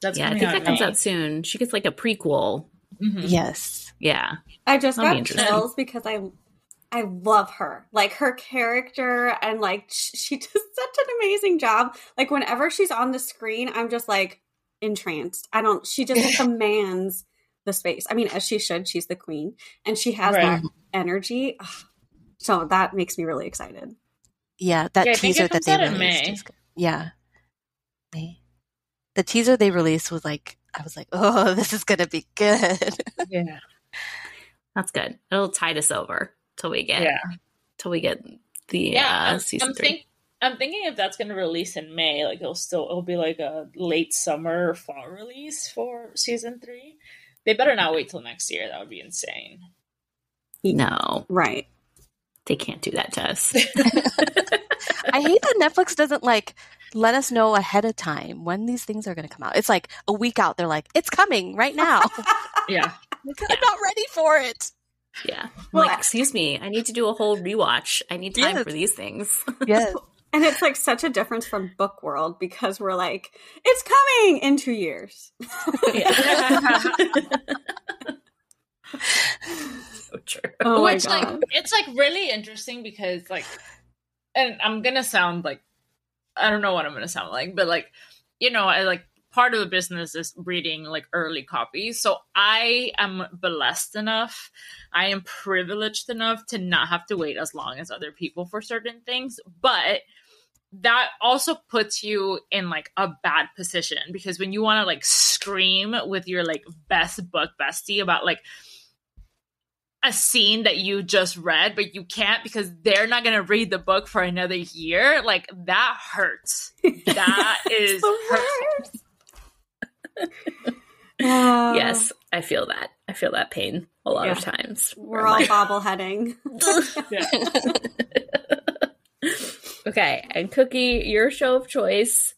That's yeah, I think out that comes out soon. She gets like a prequel. Mhm. Yes. Yeah. I just That'll be got interesting. chills because I I love her. Like her character and like she [LAUGHS] does such an amazing job. Like whenever she's on the screen, I'm just like entranced. I don't she just [LAUGHS] commands the space. I mean, as she should, she's the queen and she has Right. that energy. Ugh. So that makes me really excited. Yeah, that Yeah, teaser that they released. May. is good. Yeah. May. The teaser they released was like, I was like, oh, [LAUGHS] this is going to be good. Yeah. That's good. It'll tide us over till we get Yeah. till we get the Yeah. uh, I'm, season I'm three. think I'm thinking if that's going to release in May, like it'll still it'll be like a late summer or fall release for season three. They better not wait till next year. That would be insane. no, Right. they can't do that to us. [LAUGHS] I hate that Netflix doesn't like let us know ahead of time when these things are going to come out. It's like a week out. They're like, it's coming right now. [LAUGHS] Yeah. [LAUGHS] I'm not ready for it. Yeah. I'm Well, like, excuse me, I need to do a whole rewatch. I need time Yes. for these things. [LAUGHS] Yes. And it's like such a difference from book world because we're like, it's coming in two years. So true. [LAUGHS] Oh my Which god. like it's like really interesting because like and I'm gonna sound like I don't know what I'm gonna sound like, but like you know, I like part of the business is reading like early copies. So I am blessed enough, I am privileged enough to not have to wait as long as other people for certain things. But that also puts you in like a bad position because when you want to like scream with your like best book bestie about like a scene that you just read, but you can't because they're not going to read the book for another year. Like that hurts. [LAUGHS] That is hurts. [LAUGHS] Uh, yes, I feel that. I feel that pain a lot of times. We're all bobbleheading. [LAUGHS] [LAUGHS] okay, and Cookie, your show of choice,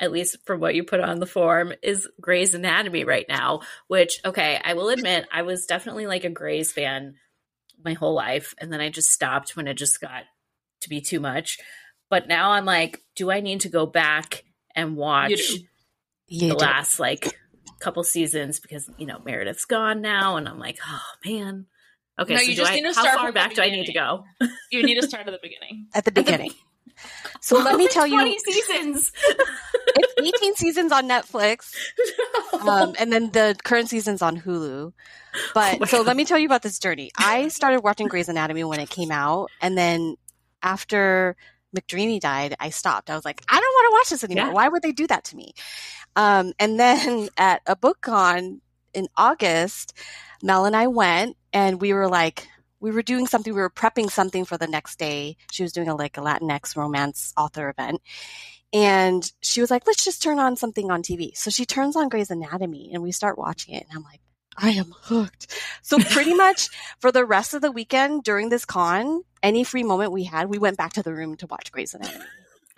at least from what you put on the form, is Grey's Anatomy right now. Which, okay, I will admit, I was definitely like a Grey's fan my whole life, and then I just stopped when it just got to be too much. But now I'm like, do I need to go back and watch You the do. last like couple seasons because you know Meredith's gone now, and I'm like, oh man. Okay, No, so you just I, need to how start far back do I need to go? You need to start at the beginning. [LAUGHS] at the beginning. So let me [LAUGHS] tell you, Twenty seasons. it's 18 seasons on Netflix. [LAUGHS] Um, and then the current season's on Hulu. But Oh so God. let me tell you about this journey. I started watching Grey's Anatomy when it came out, and then after McDreamy died, I stopped. I was like, I don't want to watch this anymore. Yeah. Why would they do that to me? Um, and then [LAUGHS] at a book con in August, Mel and I went, and we were like, we were doing something. We were prepping something for the next day. She was doing a like a Latinx romance author event, and she was like, "Let's just turn on something on TV." So she turns on Grey's Anatomy, and we start watching it, and I'm like, "I am hooked." So pretty much [LAUGHS] for the rest of the weekend during this con, any free moment we had, we went back to the room to watch Grey's Anatomy.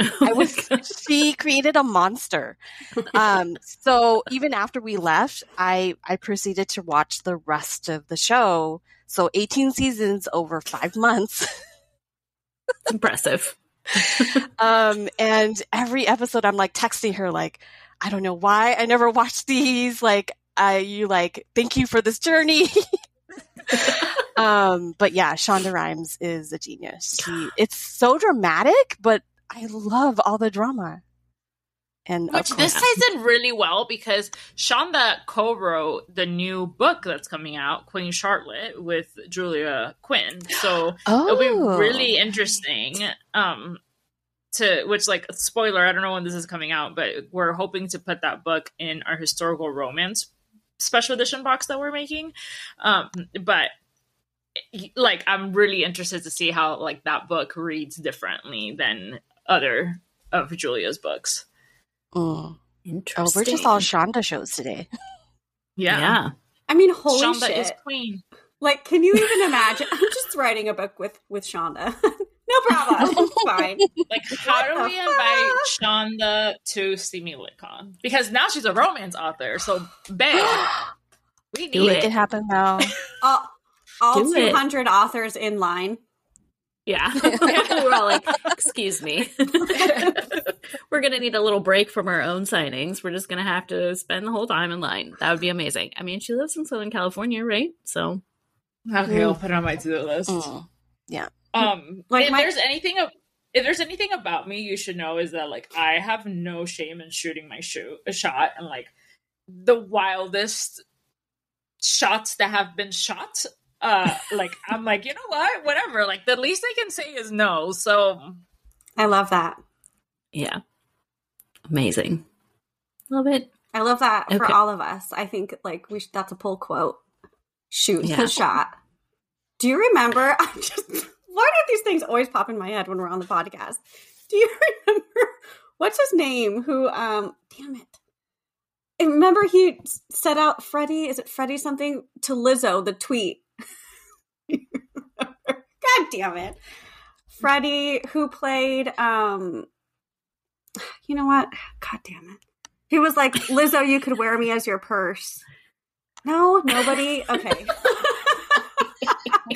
[LAUGHS] I was she created a monster. Um, so even after we left, I I proceeded to watch the rest of the show. So 18 seasons over five months. [LAUGHS] impressive. um, and every episode I'm like texting her like, I don't know why I never watched these. Like, I you like thank you for this journey. [LAUGHS] um, but yeah, Shonda Rhimes is a genius. She it's so dramatic, but I love all the drama. And Which this ties in really well because Shonda co-wrote the new book that's coming out, Queen Charlotte, with Julia Quinn. So oh, it'll be really interesting. Um, to which like spoiler, I don't know when this is coming out, but we're hoping to put that book in our historical romance special edition box that we're making. Um, but like I'm really interested to see how like that book reads differently than other of Julia's books. Mm. Oh, Interesting. we're just all Shonda shows today. [LAUGHS] Yeah. yeah. I mean, holy Shonda shit! is queen. Like, can you even imagine? [LAUGHS] I'm just writing a book with with Shonda. [LAUGHS] no problem. [LAUGHS] It's fine. Like, how do we invite [LAUGHS] Shonda to Steamy LitCon? Because now she's a romance author, so bam, [GASPS] we need Do it. Make it happen now. [LAUGHS] All, all Do it. 200 authors in line. Yeah. We're all like, excuse me. We're going to need a little break from our own signings. We're just going to have to spend the whole time in line. That would be amazing. I mean, she lives in Southern California, right? So, Okay, I'll put it on my to-do list. Mm. Um, Like if my- there's anything, if there's anything about me you should know is that like I have no shame in shooting my shoot a shot and like the wildest shots that have been shot. Uh, like I'm like you know what, whatever. Like the least I can say is no. So I love that. yeah. Amazing. Love it. I love that for all of us. I think like we should, that's a pull quote. Shoot Yeah. the shot. Do you remember? [LAUGHS] I'm just why do these things always pop in my head when we're on the podcast? Do you [LAUGHS] remember what's his name? Who? Um, damn it! I remember he set out Freddie. Is it Freddie something to Lizzo? The tweet. [LAUGHS] God damn it! Freddie, who played um, you know what? God damn it! He was like Lizzo. You could wear me as your purse. No, nobody. Okay. [LAUGHS]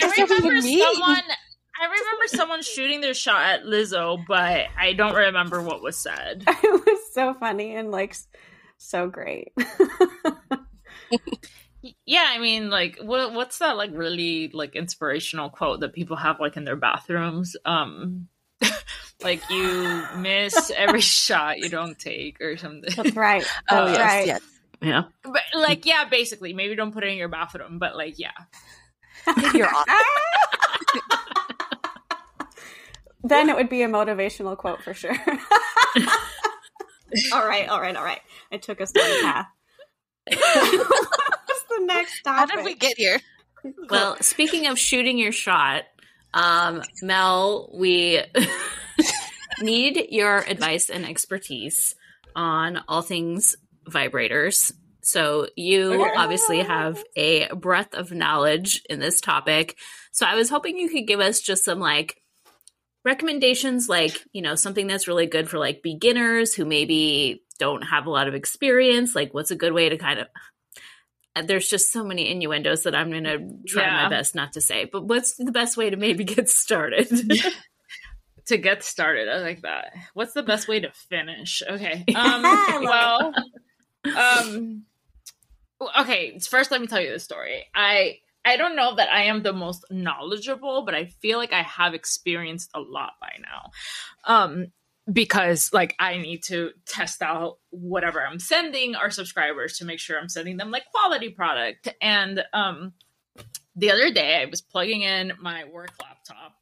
I remember someone. I remember someone shooting their shot at Lizzo, but I don't remember what was said. [LAUGHS] it was so funny and like so great. [LAUGHS] Yeah, I mean, like, what what's that like really like inspirational quote that people have like in their bathrooms? Um, [LAUGHS] like you miss every shot you don't take or something. That's right. Oh That's yes, right. yes. Yeah. But like, yeah, basically, maybe don't put it in your bathroom, but like, yeah, Maybe you're off. Then it would be a motivational quote for sure. [LAUGHS] all right, all right, all right. I took us down the path. What's the next How did we get here? Well, speaking of shooting your shot, um, Mel, we [LAUGHS] need your advice and expertise on all things vibrators. So you Okay. obviously have a breadth of knowledge in this topic. So I was hoping you could give us just some like recommendations like, you know, something that's really good for like beginners who maybe don't have a lot of experience, like what's a good way to kind of uh, there's just so many innuendos that I'm going to try Yeah. my best not to say. But what's the best way to maybe [LAUGHS] get started? to get started, I like that. What's the best way to finish? Okay, [LAUGHS] um, well, um, okay. First, let me tell you the story. I I don't know that I am the most knowledgeable, but I feel like I have experienced a lot by now. Um, because like I need to test out whatever I'm sending our subscribers to make sure I'm sending them like quality product. And um the other day I was plugging in my work laptop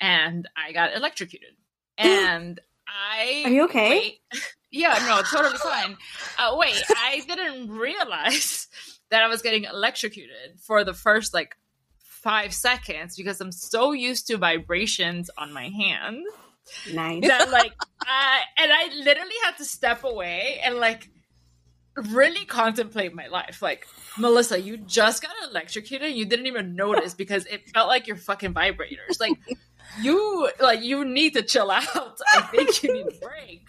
and I got electrocuted. [GASPS] And I Are you okay? wait. [LAUGHS] yeah, no, totally fine. Uh, wait, I didn't realize that I was getting electrocuted for the first like five seconds because I'm so used to vibrations on my hand Nice. that [LAUGHS] like I and I literally had to step away and like really contemplate my life. Like, Melissa, you just got electrocuted, you didn't even notice because it felt like your fucking vibrators. Like [LAUGHS] you like you need to chill out. I think you need a break.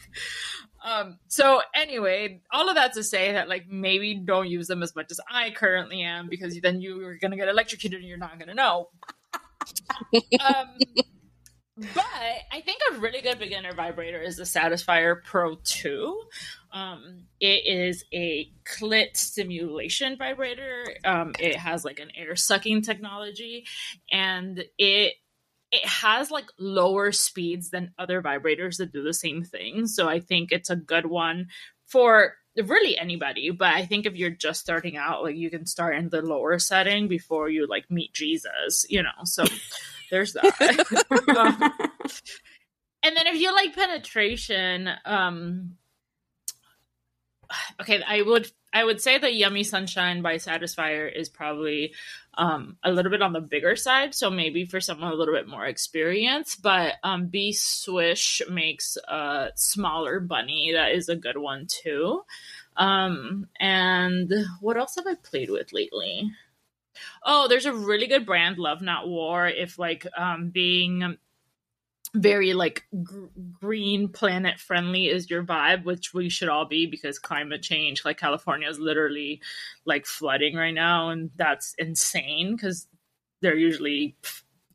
Um, so anyway, all of that to say that like maybe don't use them as much as I currently am because then you are gonna get electrocuted and you're not gonna know. um, but I think a really good beginner vibrator is the Satisfier Pro 2. Um, it is a clit stimulation vibrator. Um, it has like an air sucking technology, and it it has like lower speeds than other vibrators that do the same thing. So I think it's a good one for really anybody. But I think if you're just starting out, like you can start in the lower setting before you like meet Jesus, you know. So [LAUGHS] there's that. [LAUGHS] And then if you like penetration, um okay, I would I would say that Yummy Sunshine by Satisfier is probably um a little bit on the bigger side, so maybe for someone a little bit more experienced, but um Be Swish makes a smaller bunny that is a good one too. Um and what else have I played with lately? Oh, there's a really good brand, Love Not War. If like um, being very like gr- green planet friendly is your vibe, which we should all be because climate change, like California is literally like flooding right now, and that's insane because they're usually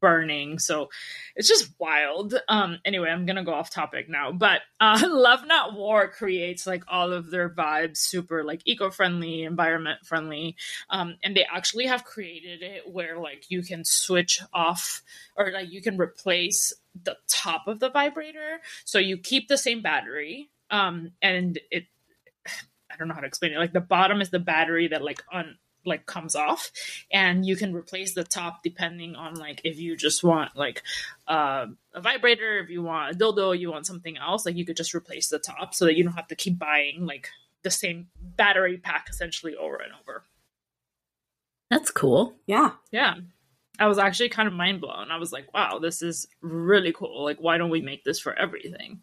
burning. So it's just wild. Um anyway i'm gonna go off topic now but [LAUGHS] uh love not war creates like all of their vibes super like eco-friendly environment friendly. Um and they actually have created it where like you can switch off or like you can replace the top of the vibrator so you keep the same battery um and it [SIGHS] i don't know how to explain it like the bottom is the battery that like on like comes off and you can replace the top depending on like if you just want like uh, a vibrator if you want a dildo you want something else like you could just replace the top so that you don't have to keep buying like the same battery pack essentially over and over That's cool. yeah. yeah i was actually kind of mind blown i was like wow this is really cool like why don't we make this for everything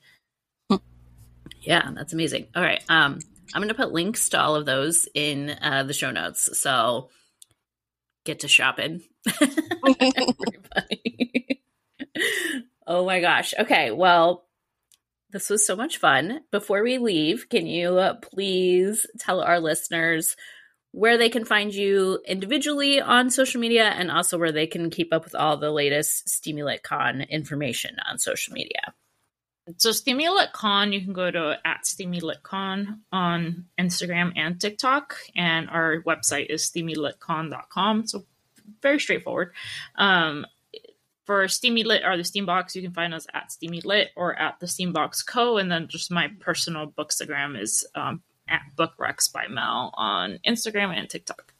Yeah, that's amazing. All right. Um, I'm going to put links to all of those in uh, the show notes. So get to shopping. [LAUGHS] Oh my gosh. Okay. Well, this was so much fun. Before we leave, can you uh, please tell our listeners where they can find you individually on social media and also where they can keep up with all the latest Steamy Lit Con information on social media? so SteamyLitCon, you can go to at SteamyLitCon on Instagram and TikTok, and our website is steamylitcon.com. So very straightforward. Um, for Steamylit or the Steambox, you can find us at Steamylit or at the Steambox Co. And then just my personal bookstagram is um, at Book Bookrex by Mel on Instagram and TikTok.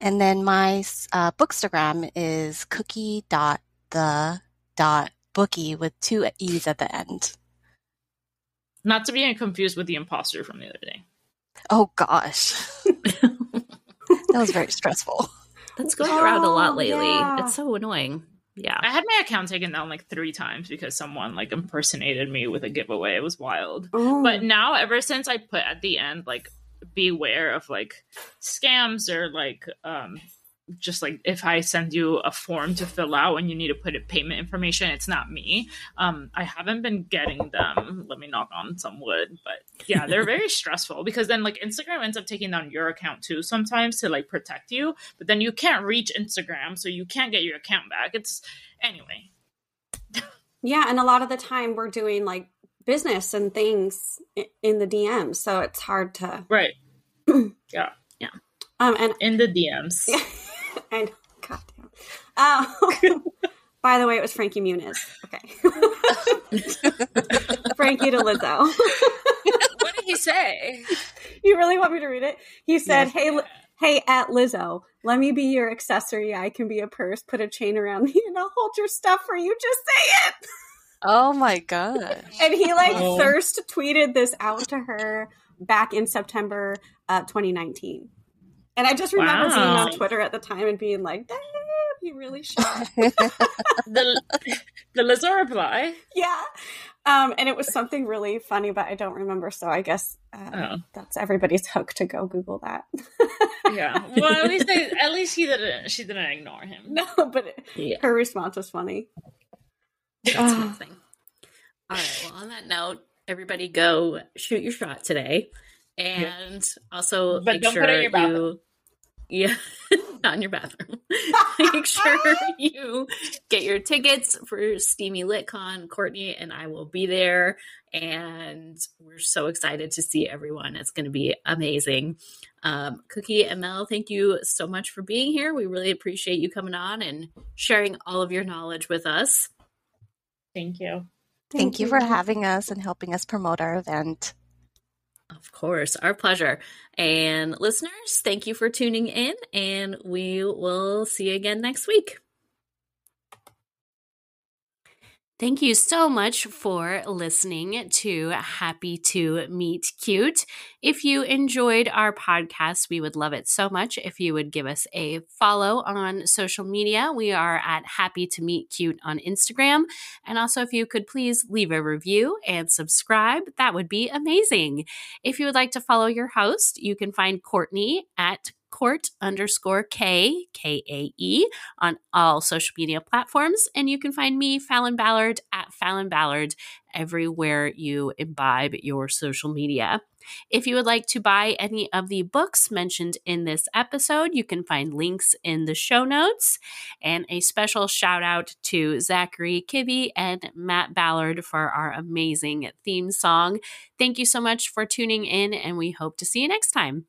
And then my uh, bookstagram is cookie dot the dot bookie with two e's at the end. Not to be confused with the imposter from the other day. Oh gosh, [LAUGHS] that was very stressful. That's going around a lot Oh, lately. yeah. It's so annoying. Yeah. I had my account taken down like three times because someone like impersonated me with a giveaway. It was wild. Oh. But now, ever since I put at the end, like, beware of like scams or like, um, just like if I send you a form to fill out and you need to put in payment information, it's not me. Um, I haven't been getting them. Let me knock on some wood, but yeah, they're very [LAUGHS] stressful because then like Instagram ends up taking down your account too sometimes to like protect you, but then you can't reach Instagram, so you can't get your account back. It's anyway. yeah, and a lot of the time we're doing like business and things in the DMs, so it's hard to. Right. [CLEARS THROAT] Yeah, yeah. Um, and In the DMs. [LAUGHS] [LAUGHS] I know, goddamn. Um, [LAUGHS] By the way, it was Frankie Muniz. Okay. [LAUGHS] Frankie to Lizzo. what did he say? You really want me to read it? He said, Yes. "Hey, Li- hey, at Lizzo, let me be your accessory. I can be a purse. Put a chain around me, and I'll hold your stuff for you. Just say it." Oh my god. And he like Oh. thirst tweeted this out to her back in September uh, 2019. And I just remember being on Twitter at the time and being like, "Damn, he really shot." [LAUGHS] The the Lizzo reply. yeah. Um, and it was something really funny, but I don't remember. So I guess uh, Oh. that's everybody's hook to go Google that. Yeah. Well, at least they, at least he didn't. She didn't ignore him. [LAUGHS] no, but it, Yeah. her response was funny. That's Ah. amazing. All right. Well, on that note, everybody go shoot your shot today, and also But make don't sure put it in your bathroom. you, yeah, [LAUGHS] not in your bathroom. [LAUGHS] make sure [LAUGHS] you get your tickets for Steamy LitCon. Courtney and I will be there, and we're so excited to see everyone. It's going to be amazing. Um, Cookie and Mel, thank you so much for being here. We really appreciate you coming on and sharing all of your knowledge with us. Thank you. Thank you for having us and helping us promote our event. Of course, our pleasure. And listeners, thank you for tuning in, and we will see you again next week. Thank you so much for listening to Happy to Meet Cute. If you enjoyed our podcast, we would love it so much if you would give us a follow on social media. We are at Happy to Meet Cute on Instagram. And also, if you could please leave a review and subscribe, that would be amazing. If you would like to follow your host, you can find Courtney at court underscore K, K A E, on all social media platforms. And you can find me, Falon Ballard, at Falon Ballard, everywhere you imbibe your social media. If you would like to buy any of the books mentioned in this episode, you can find links in the show notes. And a special shout out to Zachary Kibbe and Matt Ballard for our amazing theme song. Thank you so much for tuning in, and we hope to see you next time.